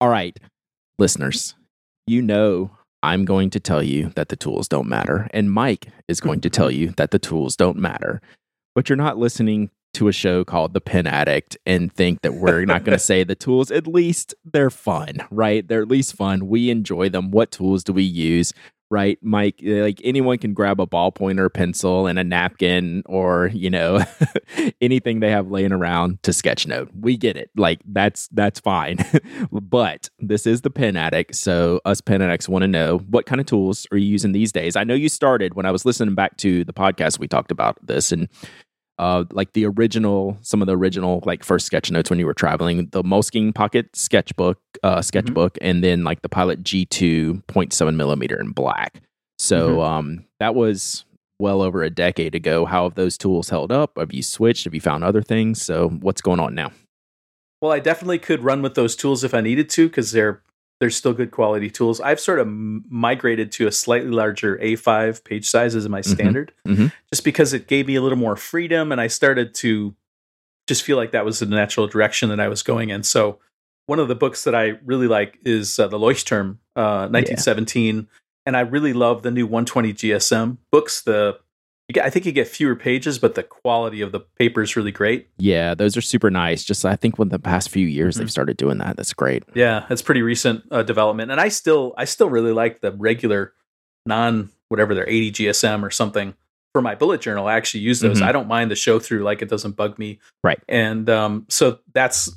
All right, listeners, you know I'm going to tell you that the tools don't matter, and Mike is going to tell you that the tools don't matter. But you're not listening to a show called The Pen Addict and think that we're not going to say the tools. At least they're fun, right? They're at least fun. We enjoy them. What tools do we use? Right, Mike? Like anyone can grab a ballpoint or a pencil and a napkin or, you know, anything they have laying around to sketch note. We get it. Like that's that's fine. but this is the pen addict. So us pen addicts want to know what kind of tools are you using these days? I know you started when I was listening back to the podcast, we talked about this and uh, like the original, some of the original like first sketch notes when you were traveling, the Moleskine Pocket sketchbook, uh, sketchbook, mm-hmm. and then like the Pilot G2 0.7 millimeter in black. So mm-hmm. um, that was well over a decade ago. How have those tools held up? Have you switched? Have you found other things? So what's going on now? Well, I definitely could run with those tools if I needed to because they're they're still good quality tools. I've sort of migrated to a slightly larger A5 page size as my mm-hmm. standard, mm-hmm. just because it gave me a little more freedom, and I started to just feel like that was the natural direction that I was going in. So, one of the books that I really like is uh, the Leuchtturm, uh, 1917, yeah. and I really love the new 120 GSM books. The Get, I think you get fewer pages, but the quality of the paper is really great. Yeah, those are super nice. Just I think within the past few years mm-hmm. they've started doing that. That's great. Yeah, that's pretty recent uh, development, and I still I still really like the regular non whatever they're 80 GSM or something for my bullet journal. I actually use those. Mm-hmm. I don't mind the show through; like it doesn't bug me. Right. And um, so that's.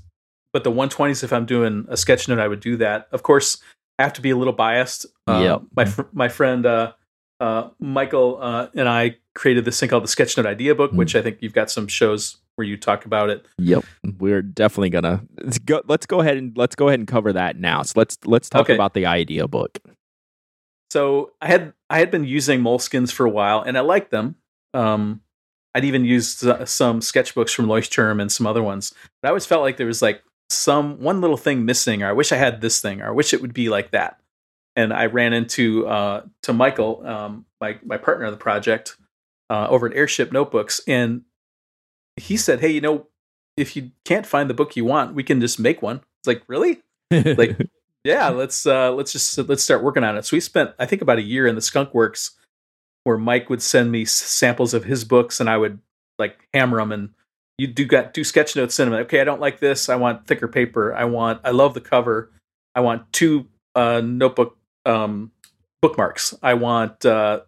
But the 120s, if I'm doing a sketch note, I would do that. Of course, I have to be a little biased. Uh, yeah. My fr- my friend. Uh, uh, Michael uh, and I created this thing called the Sketchnote Idea Book, mm. which I think you've got some shows where you talk about it. Yep, we're definitely gonna let's go. Let's go ahead and let's go ahead and cover that now. So let's let's talk okay. about the Idea Book. So I had I had been using Moleskines for a while, and I liked them. Um, I'd even used some sketchbooks from Leuchtturm and some other ones, but I always felt like there was like some one little thing missing, or I wish I had this thing, or I wish it would be like that and I ran into uh, to Michael, um, my my partner on the project, uh, over at Airship Notebooks, and he said, "Hey, you know, if you can't find the book you want, we can just make one." It's like, really? like, yeah, let's uh, let's just let's start working on it. So we spent, I think, about a year in the Skunk Works, where Mike would send me samples of his books, and I would like hammer them and you do got do sketch notes in them. Okay, I don't like this. I want thicker paper. I want. I love the cover. I want two uh, notebook um, bookmarks. I want uh,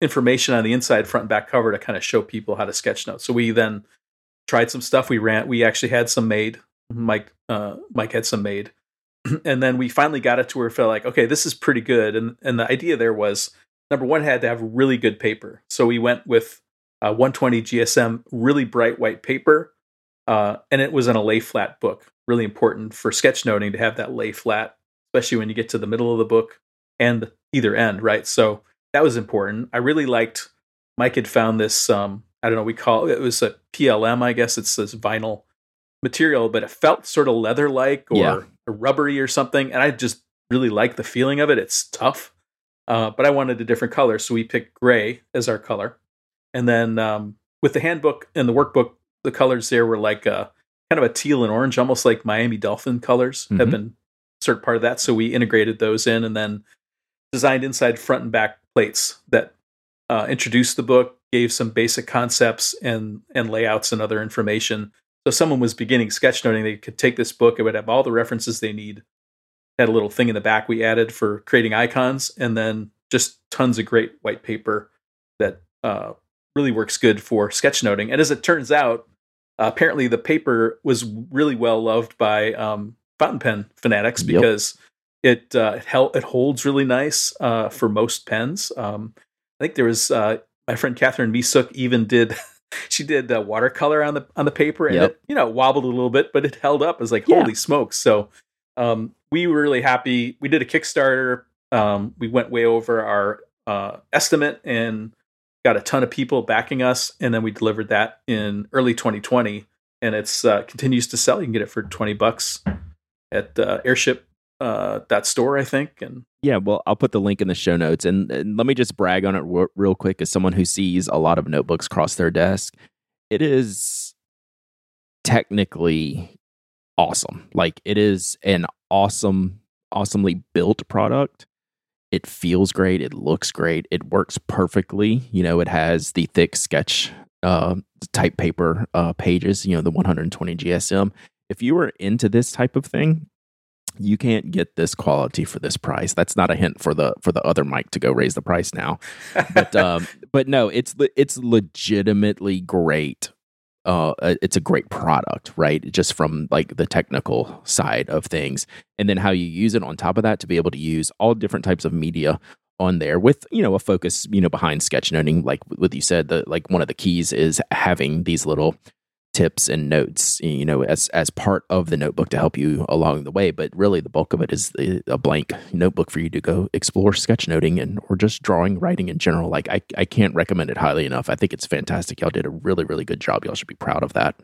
information on the inside, front and back cover to kind of show people how to sketch notes. So we then tried some stuff. We ran. We actually had some made Mike uh, Mike had some made, and then we finally got it to where it felt like okay, this is pretty good. And and the idea there was number one had to have really good paper, so we went with uh, 120 GSM, really bright white paper, uh, and it was in a lay flat book. Really important for sketchnoting to have that lay flat, especially when you get to the middle of the book and either end, right? So that was important. I really liked. Mike had found this. Um, I don't know. We call it, it was a PLM. I guess it's this vinyl material, but it felt sort of leather like or Yeah. rubbery or something. And I just really like the feeling of it. It's tough, uh, but I wanted a different color. So we picked gray as our color. And then um, with the handbook and the workbook, the colors there were like a, kind of a teal and orange, almost like Miami Dolphin colors have Mhm. been sort of part of that. So we integrated those in and then designed inside front and back plates that uh, introduced the book, gave some basic concepts and and layouts and other information. So someone was beginning sketchnoting, they could take this book. It would have all the references they need. Had a little thing in the back we added for creating icons, and then just tons of great white paper that uh, really works good for sketchnoting. And as it turns out, uh, apparently the paper was really well loved by um, fountain pen fanatics Yep. It uh, it, it holds really nice uh, for most pens. Um, I think there was uh, my friend Catherine Misuk even did she did uh, watercolor on the on the paper and Yep. it you know wobbled a little bit, but it held up. It was like Yeah. holy smokes! So um, we were really happy. We did a Kickstarter. Um, we went way over our uh, estimate and got a ton of people backing us, and then we delivered that in early 2020, and it's uh, continues to sell. You can get it for 20 bucks at uh, Airship uh, dot store, I think, and Yeah, well, I'll put the link in the show notes. And, and let me just brag on it re- real quick as someone who sees a lot of notebooks cross their desk. It is technically awesome. Like, it is an awesome, awesomely built product. It feels great. It looks great. It works perfectly. You know, it has the thick sketch uh, type paper uh, pages, you know, the 120 GSM. If you are into this type of thing, you can't get this quality for this price. That's not a hint for the for the other mic to go raise the price now. But um, but no, it's it's legitimately great. Uh, uh, it's a great product, right? Just from like the technical side of things, and then how you use it on top of that to be able to use all different types of media on there with you know a focus you know behind sketchnoting like what you said the like one of the keys is having these little tips and notes you know as as part of the notebook to help you along the way but really the bulk of it is eh, a blank notebook for you to go explore sketchnoting and or just drawing writing in general like I, I can't recommend it highly enough i think it's fantastic y'all did a really really good job y'all should be proud of that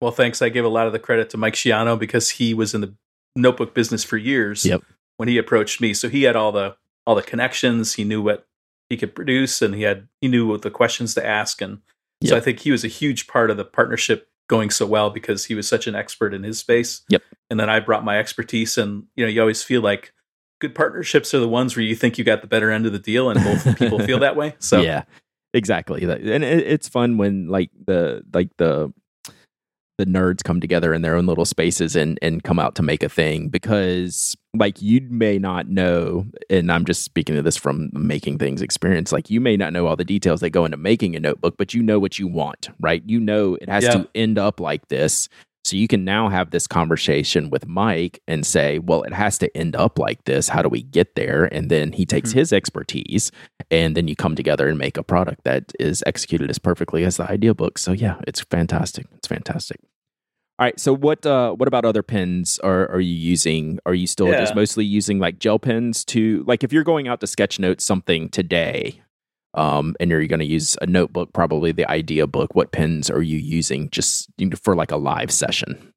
Well, thanks. I give a lot of the credit to Mike Shiano because he was in the notebook business for years. Yep. When he approached me, so he had all the all the connections. He knew what he could produce, and he had he knew what the questions to ask, and so I think he was a huge part of the partnership going so well because he was such an expert in his space. Yep. And then I brought my expertise, and you know, you always feel like good partnerships are the ones where you think you got the better end of the deal, and both people feel that way. So yeah exactly and it's fun when like the like the the nerds come together in their own little spaces and and come out to make a thing because like you may not know and i'm just speaking to this from making things experience like you may not know all the details that go into making a notebook but you know what you want right you know it has Yeah. to end up like this so you can now have this conversation with Mike and say, well, it has to end up like this. How do we get there? And then he takes Mhm. his expertise and then you come together and make a product that is executed as perfectly as the idea book. So yeah, it's fantastic. It's fantastic. All right. So what uh what about other pens are are you using? Are you still just mostly using like gel pens to like if you're going out to sketch note something today, um, and you're gonna use a notebook, probably the idea book, what pens are you using just for like a live session?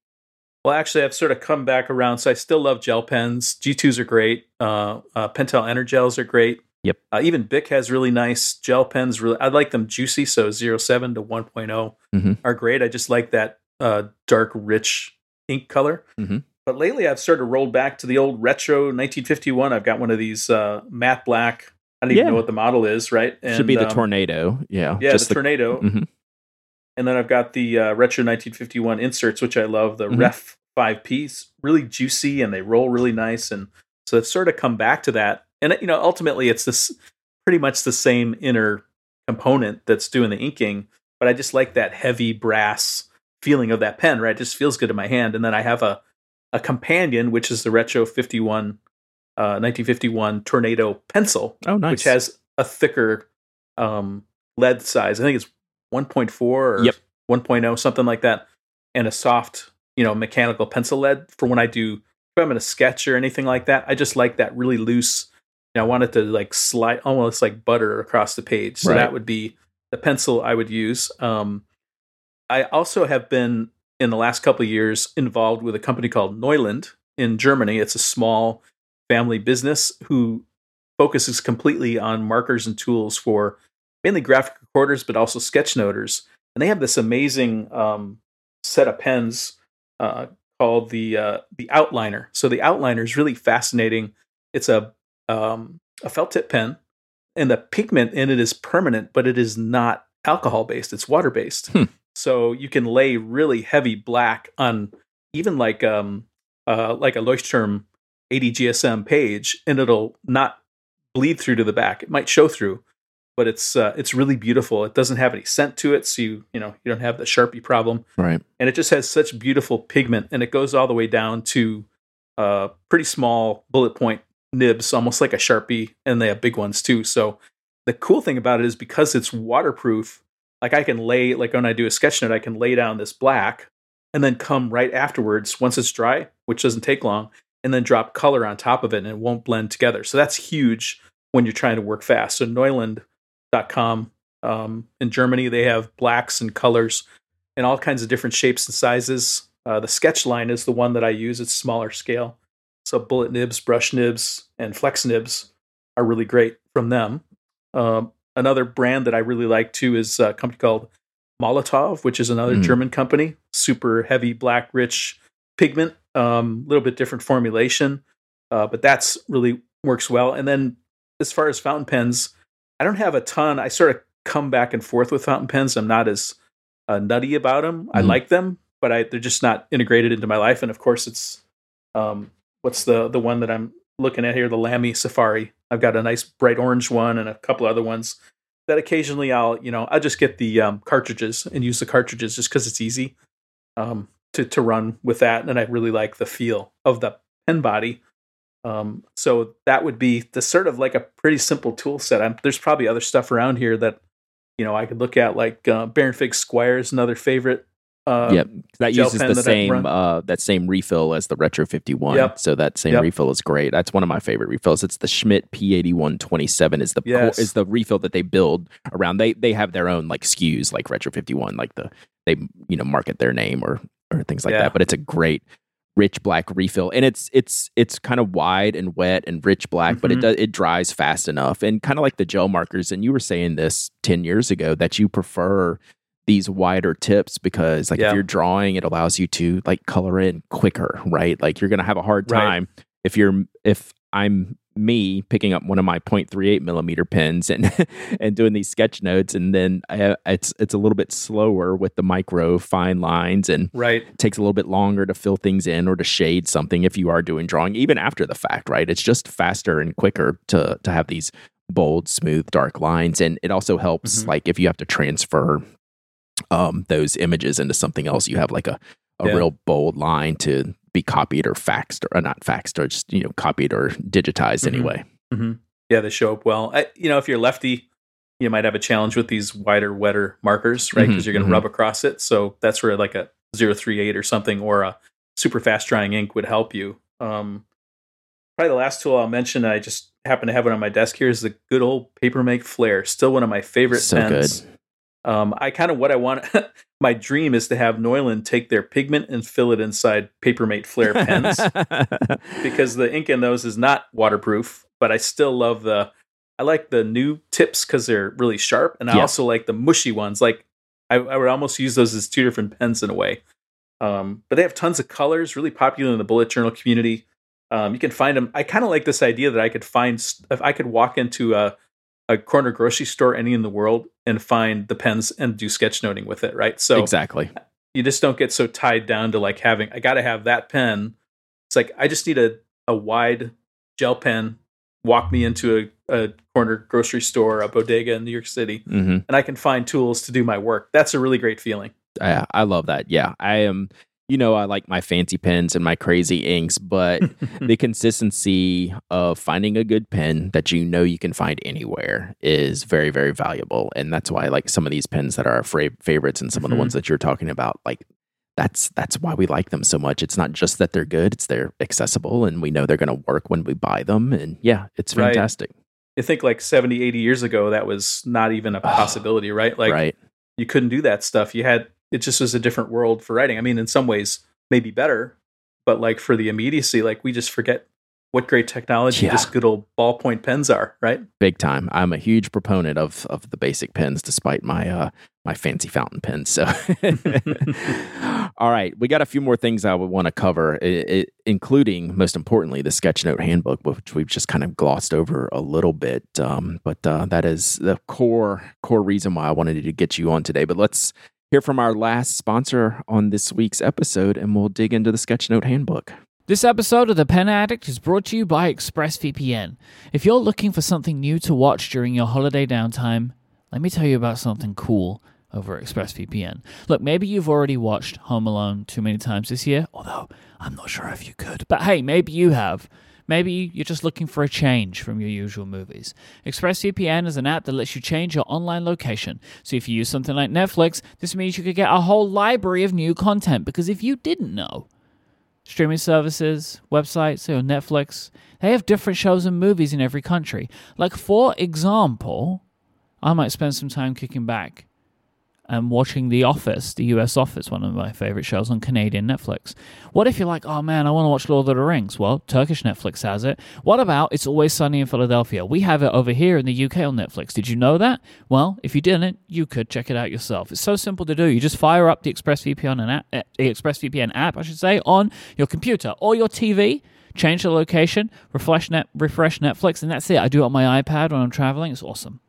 Well, actually, I've sort of come back around. So I still love gel pens. G2s are great. Uh, uh, Pentel Energels are great. Yep. Uh, even Bic has really nice gel pens. Really, I like them juicy. So 07 to 1.0 Mhm. are great. I just like that uh, dark, rich ink color. Mhm. But lately, I've sort of rolled back to the old retro 1951. I've got one of these uh, matte black. I don't even Yeah. know what the model is, right? Should be the um, tornado. Yeah. Yeah, just the, tornado. Mhm. And then I've got the uh, retro 1951 inserts, which I love. The Mhm. Ref 5 piece, really juicy, and they roll really nice. And so it's sort of come back to that. And you know, ultimately, it's this pretty much the same inner component that's doing the inking. But I just like that heavy brass feeling of that pen, right? It just feels good in my hand. And then I have a a companion, which is the Retro 51 uh, 1951 Tornado pencil, Oh, nice. which has a thicker um, lead size. I think it's 1.4 or Yep. 1.0, something like that, and a soft, you know, mechanical pencil lead for when I do if I'm in a sketch or anything like that. I just like that really loose. You know, I want it to like slide almost like butter across the page. So Right. that would be the pencil I would use. Um, I also have been in the last couple of years involved with a company called Neuland in Germany. It's a small family business who focuses completely on markers and tools for mainly graphic recorders, but also sketchnoters. And they have this amazing um, set of pens uh, called the uh, the Outliner. So the Outliner is really fascinating. It's a um, a felt tip pen, and the pigment in it is permanent, but it is not alcohol based. It's water based. Hmm. So you can lay really heavy black on even like um uh like a Leuchtturm 80 GSM page, and it'll not bleed through to the back. It might show through, but it's uh, it's really beautiful. It doesn't have any scent to it, so you you know you don't have the sharpie problem, right. and it just has such beautiful pigment, and it goes all the way down to uh, pretty small bullet point nibs, almost like a sharpie, and they have big ones too. So the cool thing about it is because it's waterproof. Like I can lay like when I do a sketch note, I can lay down this black and then come right afterwards once it's dry, which doesn't take long, and then drop color on top of it and it won't blend together. So that's huge when you're trying to work fast. So Neuland.com um, in Germany, they have blacks and colors in all kinds of different shapes and sizes. Uh, the sketch line is the one that I use. It's smaller scale. So bullet nibs, brush nibs, and flex nibs are really great from them. Um, another brand that I really like too is a company called Molotow, which is another Mm. German company. Super heavy, black, rich pigment. A um, little bit different formulation, uh, but that's really works well. And then as far as fountain pens, I don't have a ton. I sort of come back and forth with fountain pens. I'm not as uh, nutty about them. I Mhm. like them, but I, they're just not integrated into my life. And of course, it's um, what's the the one that I'm looking at here, the Lamy Safari. I've got a nice bright orange one and a couple other ones that occasionally I'll you know I'll just get the um, cartridges and use the cartridges just because it's easy um, to to run with that, and I really like the feel of the pen body. Um, so that would be the sort of like a pretty simple tool set. I'm, there's probably other stuff around here that you know I could look at, like uh, Baronfig Squire is another favorite. Uh, yep. That uses the that same uh, that same refill as the Retro 51. Yep. So that same Yep. refill is great. That's one of my favorite refills. It's the Schmidt P8127 is the Yes. is the refill that they build around. They they have their own like SKUs like Retro 51 like the they you know market their name or or things like Yeah. that, but it's a great rich black refill and it's it's it's kind of wide and wet and rich black but it Mhm. does it dries fast enough and kind of like the gel markers and you were saying this 10 years ago that you prefer these wider tips because like Yeah. if you're drawing it allows you to like color in quicker right like you're gonna have a hard Right. time if you're if i'm me picking up one of my 0.38 millimeter pens and and doing these sketch notes and then I, it's it's a little bit slower with the micro fine lines and Right. takes a little bit longer to fill things in or to shade something if you are doing drawing even after the fact right it's just faster and quicker to to have these bold smooth dark lines and it also helps Mhm. like if you have to transfer um those images into something else you have like a a Yeah. real bold line to be copied or faxed or, uh, not faxed or just you know copied or digitized Mhm. anyway hmm Yeah, they show up well. I, you know, if you're lefty, you might have a challenge with these wider, wetter markers, right? Because Mhm, you're going to mhm. rub across it. So that's where like a 038 or something or a super fast drying ink would help you. Um, probably the last tool I'll mention, I just happen to have it on my desk here, is the good old Papermate Flare. Still one of my favorite so pens. good Um, I kind of what I want. my dream is to have Neuland take their pigment and fill it inside Papermate Flare pens because the ink in those is not waterproof, but I still love the I like the new tips because they're really sharp, and I Yeah. also like the mushy ones. Like I, I would almost use those as two different pens in a way. Um, but they have tons of colors, really popular in the bullet journal community. Um, you can find them. I kind of like this idea that I could find if I could walk into a a corner grocery store any in the world and find the pens and do sketchnoting with it, right? So exactly you just don't get so tied down to like having I got to have that pen. It's like I just need a a wide gel pen. Walk me into a, a corner grocery store, a bodega in New York City, hmm and I can find tools to do my work. That's a really great feeling. I, I love that. Yeah, I am. You know, I like my fancy pens and my crazy inks, but the consistency of finding a good pen that you know you can find anywhere is very, very valuable. And that's why, like some of these pens that are our fra- favorites and some of the ones mm-hmm. that you're talking about, like that's that's why we like them so much. It's not just that they're good; it's they're accessible, and we know they're going to work when we buy them. And yeah, it's Right. fantastic. You think like 70, 80 years ago, that was not even a possibility, right? Like right? you couldn't do that stuff. You had it just was a different world for writing. I mean, in some ways, maybe better, but like for the immediacy, like we just forget what great technology Yeah. just good old ballpoint pens are, right? big time. I'm a huge proponent of of the basic pens, despite my uh my fancy fountain pens. So, all right, we got a few more things I would want to cover, i i including most importantly the Sketchnote Handbook, which we've just kind of glossed over a little bit. Um, but uh, that is the core core reason why I wanted to get you on today. But let's hear from our last sponsor on this week's episode, and we'll dig into the Sketchnote Handbook. This episode of The Pen Addict is brought to you by ExpressVPN. If you're looking for something new to watch during your holiday downtime, let me tell you about something cool over ExpressVPN. Look, maybe you've already watched Home Alone too many times this year, although I'm not sure if you could. But hey, maybe you have. Maybe you're just looking for a change from your usual movies. ExpressVPN is an app that lets you change your online location. So if you use something like Netflix, this means you could get a whole library of new content. Because if you didn't know, streaming services, websites, so Netflix, they have different shows and movies in every country. Like, for example, I might spend some time kicking back and watching The Office, the US Office, one of my favorite shows on Canadian Netflix. What if you're like, oh man, I want to watch Lord of the Rings? Well, Turkish Netflix has it. What about It's Always Sunny in Philadelphia? We have it over here in the UK on Netflix. Did you know that? Well, if you didn't, you could check it out yourself. It's so simple to do. You just fire up the ExpressVPN, app, eh, the ExpressVPN app, I should say, on your computer or your TV. Change the location, refresh, net, refresh Netflix, and that's it. I do it on my iPad when I'm traveling. It's awesome.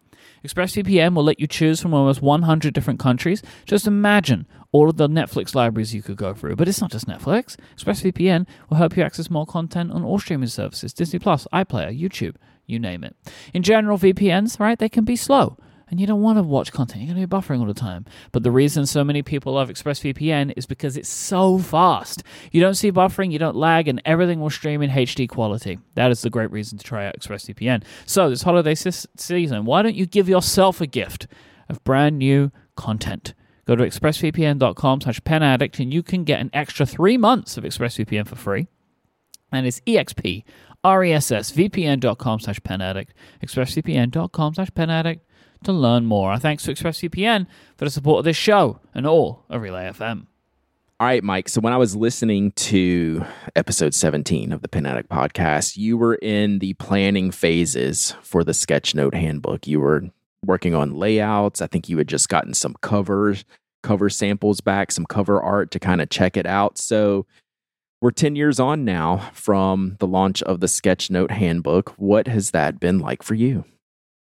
ExpressVPN will let you choose from almost 100 different countries. Just imagine all of the Netflix libraries you could go through. But it's not just Netflix. ExpressVPN will help you access more content on all streaming services Disney Plus, iPlayer, YouTube, you name it. In general, VPNs, right, they can be slow. And you don't want to watch content. You're going to be buffering all the time. But the reason so many people love ExpressVPN is because it's so fast. You don't see buffering, you don't lag, and everything will stream in HD quality. That is the great reason to try out ExpressVPN. So, this holiday season, why don't you give yourself a gift of brand new content? Go to expressvpn.com slash penaddict and you can get an extra three months of ExpressVPN for free. And it's exp ressvpn.com slash penaddict, expressvpn.com slash penaddict to learn more. Our thanks to ExpressVPN for the support of this show and all of Relay FM. All right, Mike. So when I was listening to episode 17 of the Pen podcast, you were in the planning phases for the Sketchnote handbook. You were working on layouts. I think you had just gotten some covers, cover samples back, some cover art to kind of check it out. So we're 10 years on now from the launch of the Sketchnote handbook. What has that been like for you?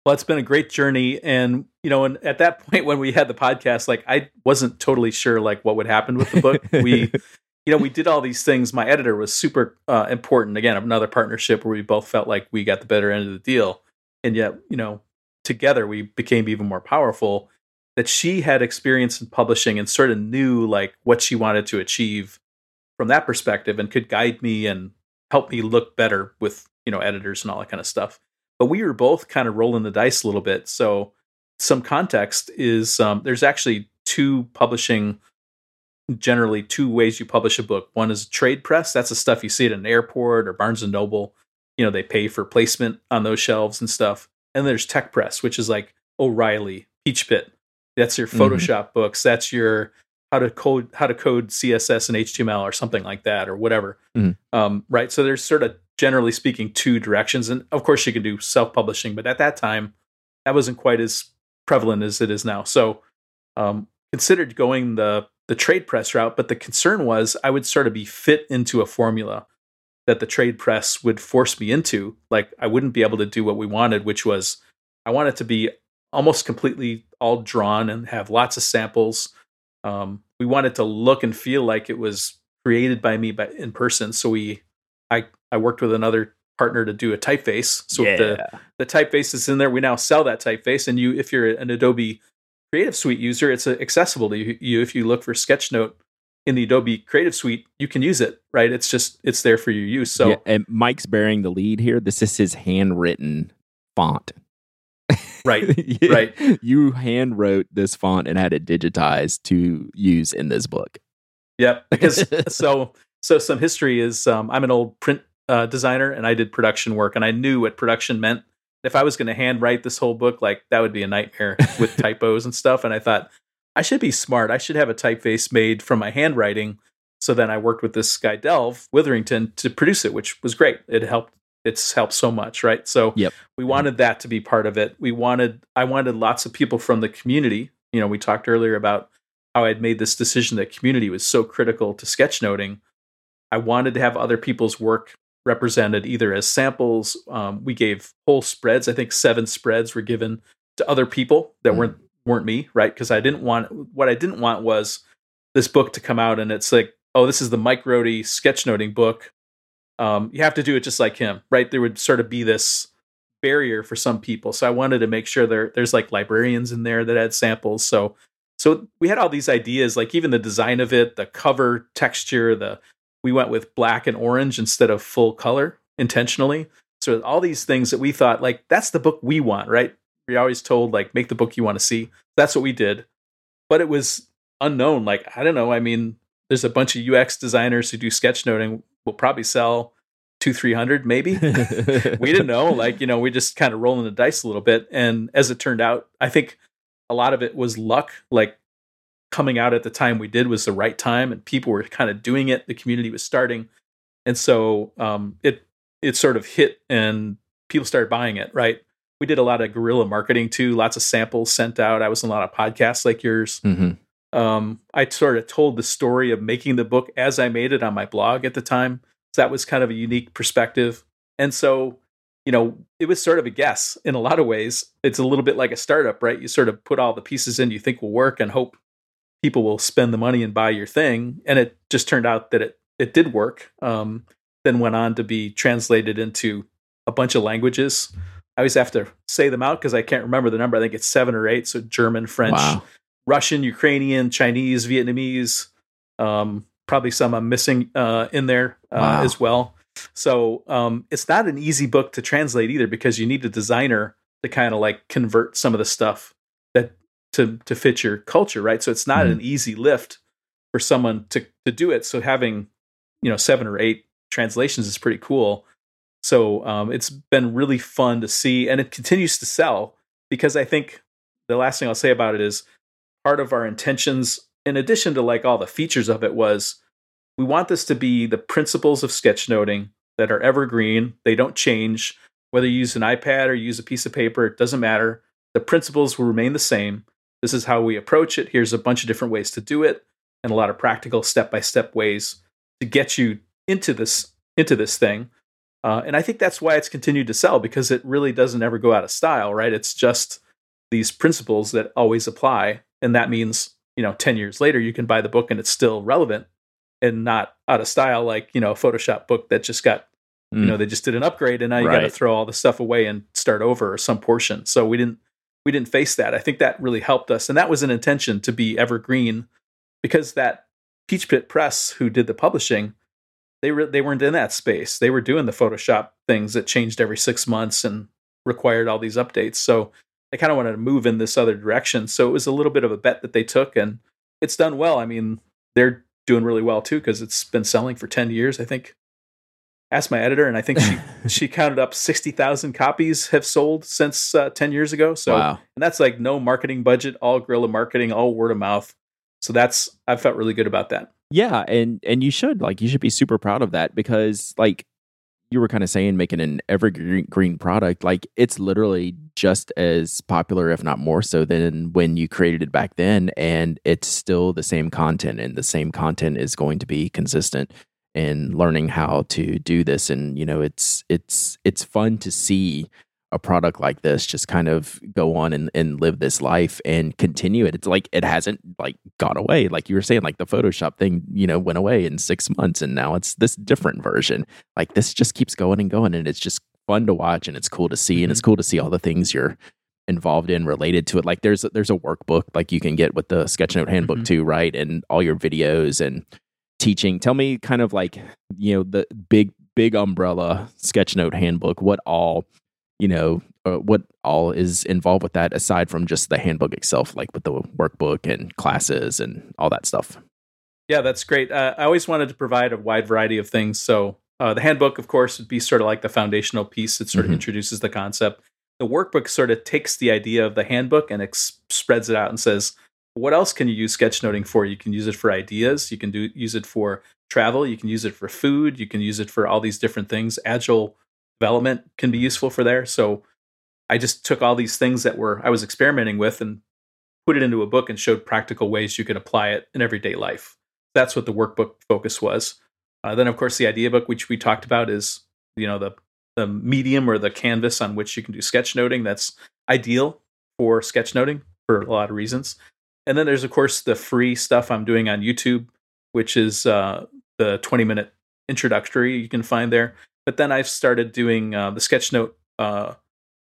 Well, it's been a great journey, and you know, and at that point when we had the podcast, like I wasn't totally sure like what would happen with the book. we, you know, we did all these things. My editor was super uh, important. Again, another partnership where we both felt like we got the better end of the deal, and yet, you know, together we became even more powerful. That she had experience in publishing and sort of knew like what she wanted to achieve from that perspective, and could guide me and help me look better with you know editors and all that kind of stuff but we were both kind of rolling the dice a little bit. So some context is um, there's actually two publishing generally two ways you publish a book. One is trade press. That's the stuff you see at an airport or Barnes and Noble. You know, they pay for placement on those shelves and stuff. And there's tech press, which is like O'Reilly, Peachpit. That's your Mhm. Photoshop books. That's your how to code how to code CSS and HTML or something like that or whatever. Mhm. Um, right. So there's sort of generally speaking two directions, and of course you can do self publishing, but at that time that wasn't quite as prevalent as it is now. So um, considered going the the trade press route, but the concern was I would sort of be fit into a formula that the trade press would force me into. Like I wouldn't be able to do what we wanted, which was I wanted to be almost completely all drawn and have lots of samples. Um, we wanted to look and feel like it was created by me by, in person. So we, I, I worked with another partner to do a typeface. So if the the typeface is in there. We now sell that typeface, and you, if you're an Adobe Creative Suite user, it's accessible to you. If you look for Sketchnote in the Adobe Creative Suite, you can use it, right? It's just it's there for your use. So, yeah, and Mike's bearing the lead here. This is his handwritten font. Right, right. You hand wrote this font and had it digitized to use in this book. Yep. Because so so some history is um, I'm an old print uh, designer and I did production work and I knew what production meant. If I was going to handwrite this whole book, like that would be a nightmare with typos and stuff. And I thought I should be smart. I should have a typeface made from my handwriting. So then I worked with this guy Delve Withrington to produce it, which was great. It helped. It's helped so much, right? So yep. we wanted that to be part of it. We wanted I wanted lots of people from the community. You know, we talked earlier about how I'd made this decision that community was so critical to sketchnoting. I wanted to have other people's work represented either as samples. Um, we gave whole spreads. I think seven spreads were given to other people that mm. weren't weren't me, right? Because I didn't want what I didn't want was this book to come out and it's like, oh, this is the Mike Rohde sketchnoting book. Um, you have to do it just like him, right? There would sort of be this barrier for some people. So I wanted to make sure there there's like librarians in there that had samples. So so we had all these ideas, like even the design of it, the cover texture, the we went with black and orange instead of full color intentionally. So all these things that we thought like that's the book we want, right? We always told like make the book you want to see. That's what we did. But it was unknown. Like I don't know. I mean, there's a bunch of UX designers who do sketchnoting. Will probably sell two three hundred maybe. we didn't know. Like you know, we just kind of rolling the dice a little bit. And as it turned out, I think a lot of it was luck. Like coming out at the time we did was the right time, and people were kind of doing it. The community was starting, and so um, it it sort of hit, and people started buying it. Right. We did a lot of guerrilla marketing too. Lots of samples sent out. I was in a lot of podcasts like yours. Mm-hmm. Um, I sort of told the story of making the book as I made it on my blog at the time. So that was kind of a unique perspective. And so you know, it was sort of a guess in a lot of ways. It's a little bit like a startup, right? You sort of put all the pieces in you think will work and hope people will spend the money and buy your thing. And it just turned out that it it did work. Um, then went on to be translated into a bunch of languages. I always have to say them out because I can't remember the number. I think it's seven or eight. So German, French, wow. Russian, Ukrainian, Chinese, Vietnamese. Um, probably some I'm missing uh, in there uh, wow. as well. So um, it's not an easy book to translate either because you need a designer to kind of like convert some of the stuff to to fit your culture, right? So it's not mm-hmm. an easy lift for someone to to do it. So having you know seven or eight translations is pretty cool. So um, it's been really fun to see, and it continues to sell because I think the last thing I'll say about it is part of our intentions, in addition to like all the features of it, was we want this to be the principles of sketchnoting that are evergreen. They don't change. Whether you use an iPad or use a piece of paper, it doesn't matter. The principles will remain the same. This is how we approach it. Here's a bunch of different ways to do it and a lot of practical step-by-step ways to get you into this into this thing. Uh, and I think that's why it's continued to sell because it really doesn't ever go out of style, right? It's just these principles that always apply, and that means you know 10 years later you can buy the book and it's still relevant and not out of style like you know a Photoshop book that just got mm. you know they just did an upgrade and now you right. got to throw all the stuff away and start over or some portion. So we didn't we didn't face that. I think that really helped us, and that was an intention to be evergreen because that Peachpit Press who did the publishing they re- they weren't in that space. They were doing the Photoshop things that changed every six months and required all these updates. So they kind of wanted to move in this other direction. So it was a little bit of a bet that they took, and it's done well. I mean, they're doing really well too because it's been selling for 10 years i think asked my editor and i think she she counted up 60,000 copies have sold since uh, 10 years ago. So wow. and that's like no marketing budget all guerrilla marketing all word of mouth. So that's i felt really good about that. Yeah and and you should like you should be super proud of that because like you were kind of saying making an evergreen green product like it's literally just as popular if not more so than when you created it back then and it's still the same content and the same content is going to be consistent in learning how to do this and you know it's it's it's fun to see a product like this just kind of go on and, and live this life and continue it. It's like it hasn't like gone away. Like you were saying, like the Photoshop thing, you know, went away in six months and now it's this different version. Like this just keeps going and going and it's just fun to watch and it's cool to see. Mm-hmm. And it's mm-hmm. cool to see all the things you're involved in related to it. Like there's there's a workbook like you can get with the Sketchnote handbook Mhm. too, right? And all your videos and teaching. Tell me kind of like, you know, the big big umbrella Sketchnote handbook, what all, you know, uh, what all is involved with that aside from just the handbook itself, like with the workbook and classes and all that stuff. Yeah, that's great. Uh, I always wanted to provide a wide variety of things. So uh, the handbook, of course, would be sort of like the foundational piece that sort of Mhm. introduces the concept. The workbook sort of takes the idea of the handbook and ex- spreads it out and says, what else can you use sketchnoting for? You can use it for ideas. You can do use it for travel. You can use it for food. You can use it for all these different things. Agile development can be useful for there. So I just took all these things that were I was experimenting with and put it into a book and showed practical ways you could apply it in everyday life. That's what the workbook focus was. Uh, then, of course, the idea book, which we talked about, is you know the the medium or the canvas on which you can do sketchnoting. That's ideal for sketchnoting for a lot of reasons. And then there's of course the free stuff I'm doing on YouTube, which is uh, the 20 minute introductory you can find there. But then I've started doing uh, the Sketchnote uh,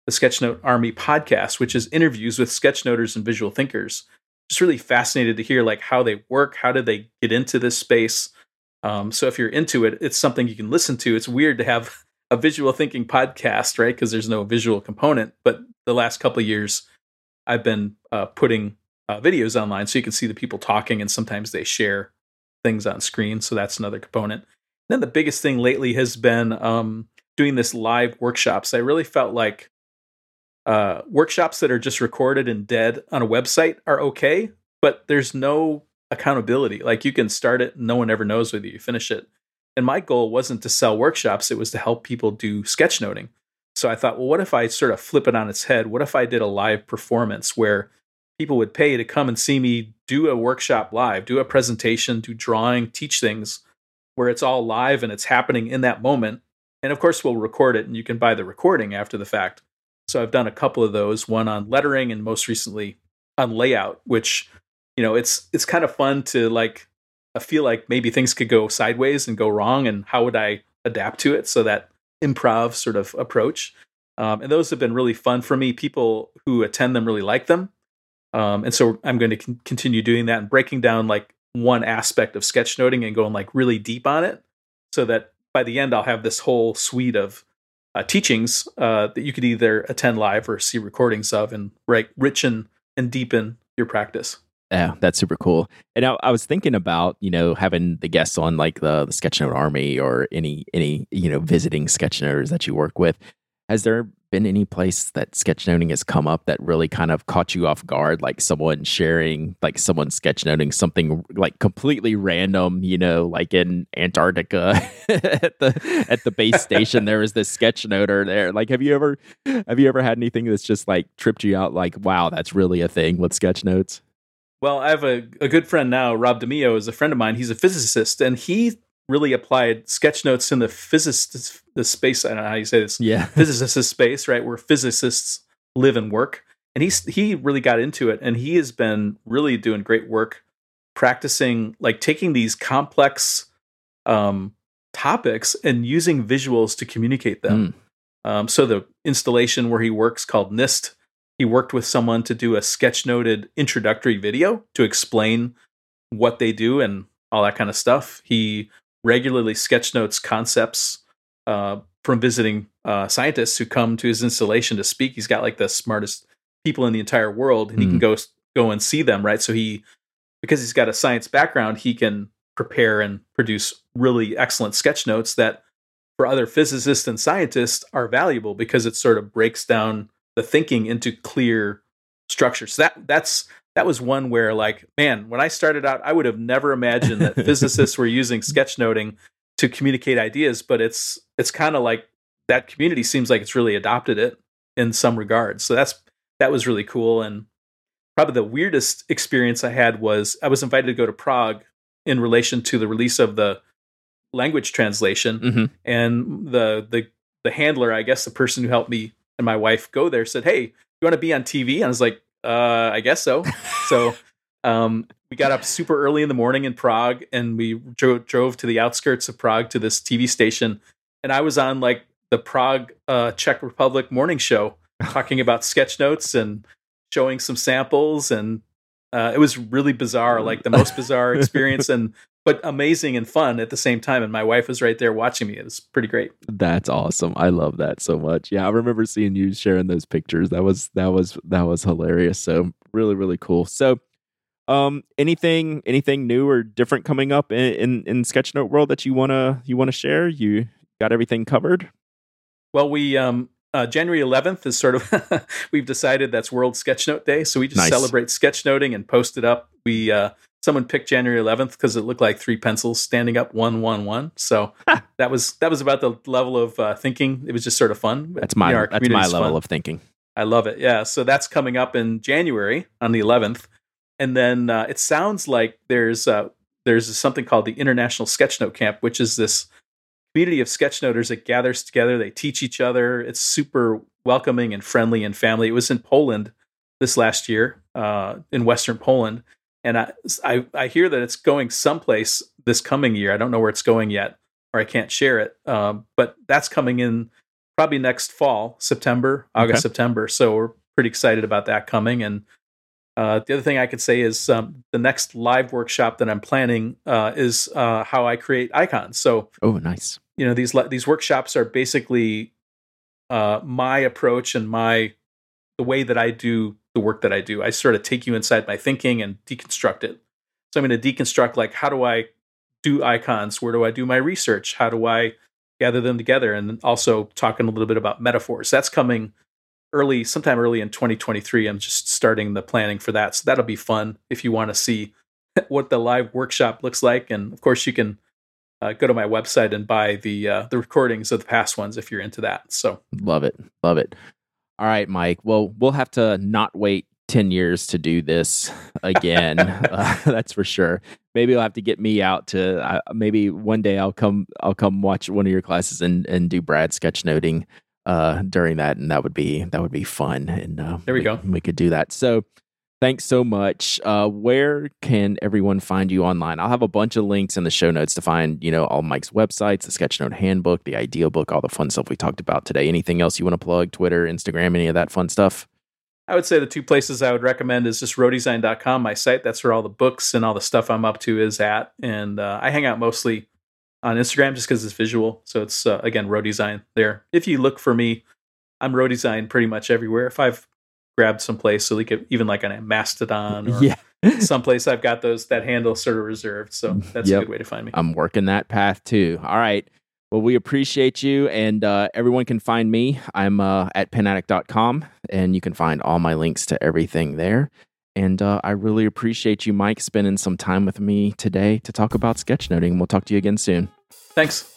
the Sketchnote Army podcast, which is interviews with sketchnoters and visual thinkers. Just really fascinated to hear like how they work, how did they get into this space. Um, so if you're into it, it's something you can listen to. It's weird to have a visual thinking podcast, right? Because there's no visual component. But the last couple years, I've been uh, putting uh, videos online so you can see the people talking, and sometimes they share things on screen. So that's another component. then the biggest thing lately has been um, doing this live workshops. I really felt like uh, workshops that are just recorded and dead on a website are okay, but there's no accountability. Like you can start it, no one ever knows whether you finish it. And my goal wasn't to sell workshops, it was to help people do sketchnoting. So I thought, well, what if I sort of flip it on its head? What if I did a live performance where people would pay to come and see me do a workshop live, do a presentation, do drawing, teach things where it's all live and it's happening in that moment. And of course, we'll record it and you can buy the recording after the fact. So I've done a couple of those, one on lettering and most recently on layout, which, you know, it's it's kind of fun to like I feel like maybe things could go sideways and go wrong and how would I adapt to it? So that improv sort of approach. Um, and those have been really fun for me. People who attend them really like them. Um, and so I'm going to con- continue doing that and breaking down like one aspect of sketchnoting and going like really deep on it so that by the end I'll have this whole suite of uh, teachings uh, that you could either attend live or see recordings of and right, richen and deepen your practice. Yeah, that's super cool. And I, I was thinking about you know having the guests on like the, the Sketchnote Army or any any you know visiting sketchnoters that you work with. Has there been any place that sketchnoting has come up that really kind of caught you off guard? Like someone sharing, like someone sketchnoting something like completely random, you know, like in Antarctica at the at the base station, there was this sketchnoter there. Like, have you ever have you ever had anything that's just like tripped you out? Like, wow, that's really a thing with sketchnotes. Well, I have a, a good friend now, Rob DeMio is a friend of mine. He's a physicist and he really applied sketch notes in the physicist the space. I don't know how you say this. Yeah. Physicist space, right? Where physicists live and work. And he's he really got into it and he has been really doing great work practicing like taking these complex um topics and using visuals to communicate them. Um, so the installation where he works called NIST, he worked with someone to do a sketchnoted introductory video to explain what they do and all that kind of stuff. He regularly sketchnotes concepts uh, from visiting uh, scientists who come to his installation to speak. He's got like the smartest people in the entire world, and he can Mm. go go and see them. Right, so he because he's got a science background, he can prepare and produce really excellent sketch notes that for other physicists and scientists are valuable because it sort of breaks down the thinking into clear structures. So that that's that was one where like, man, when I started out, I would have never imagined that physicists were using sketchnoting to communicate ideas, but it's it's kind of like that community seems like it's really adopted it in some regards. So that's that was really cool and probably the weirdest experience I had was I was invited to go to Prague in relation to the release of the language translation hmm and the the the handler, I guess the person who helped me and my wife go there said, "Hey, you want to be on TV?" And I was like, "Uh, I guess so." so um, we got up super early in the morning in Prague, and we dro- drove to the outskirts of Prague to this TV station, and I was on like the Prague uh, Czech Republic morning show, talking about sketch notes and showing some samples and uh, it was really bizarre, like the most bizarre experience, and but amazing and fun at the same time. And my wife was right there watching me. It was pretty great. That's awesome. I love that so much. Yeah, I remember seeing you sharing those pictures. That was that was that was hilarious. So really really cool. So um anything anything new or different coming up in in, in sketchnote world that you want to you want to share you got everything covered well we um uh, January 11th is sort of we've decided that's World Sketchnote Day, so we just nice. celebrate sketchnoting and post it up. We uh, someone picked January 11th because it looked like three pencils standing up one one one. So that was that was about the level of uh, thinking. It was just sort of fun. That's my you know, that's my level fun. of thinking. I love it. Yeah, so that's coming up in January on the 11th, and then uh, it sounds like there's uh, there's something called the International Sketchnote Camp, which is this community of sketchnoters that gathers together. They teach each other. It's super welcoming and friendly and family. It was in Poland this last year, uh, in Western Poland, and I, I, I hear that it's going someplace this coming year. I don't know where it's going yet, or I can't share it. Um, but that's coming in probably next fall, September, August, okay. September. So we're pretty excited about that coming. And uh, the other thing I could say is um, the next live workshop that I'm planning uh, is uh, how I create icons. So, oh, nice you know these these workshops are basically uh, my approach and my the way that I do the work that I do. I sort of take you inside my thinking and deconstruct it. So I'm going to deconstruct like how do I do icons? Where do I do my research? How do I gather them together? And also talking a little bit about metaphors. That's coming early, sometime early in 2023. I'm just starting the planning for that. So that'll be fun if you want to see what the live workshop looks like. And of course, you can uh, go to my website and buy the uh, the recordings of the past ones if you're into that. So love it, love it. All right, Mike. Well, we'll have to not wait 10 years to do this again. uh, that's for sure. Maybe you'll have to get me out to uh, maybe one day I'll come I'll come watch one of your classes and and do Brad sketchnoting uh during that and that would be that would be fun and uh, there we, we go. We could do that. So Thanks so much. Uh, where can everyone find you online? I'll have a bunch of links in the show notes to find, you know, all Mike's websites, the Sketchnote handbook, the idea book, all the fun stuff we talked about today. Anything else you want to plug? Twitter, Instagram, any of that fun stuff? I would say the two places I would recommend is just rohdesign.com, my site. That's where all the books and all the stuff I'm up to is at. And uh, I hang out mostly on Instagram just because it's visual. So it's, uh, again, Rohdesign there. If you look for me, I'm Rohdesign pretty much everywhere. If I've grabbed someplace so like even like on a Mastodon or yeah. someplace I've got those that handle sort of reserved. So that's yep. a good way to find me. I'm working that path too. All right. Well, we appreciate you, and uh, everyone can find me. I'm uh, at penaddict.com, and you can find all my links to everything there. And uh, I really appreciate you, Mike, spending some time with me today to talk about sketchnoting. We'll talk to you again soon. Thanks.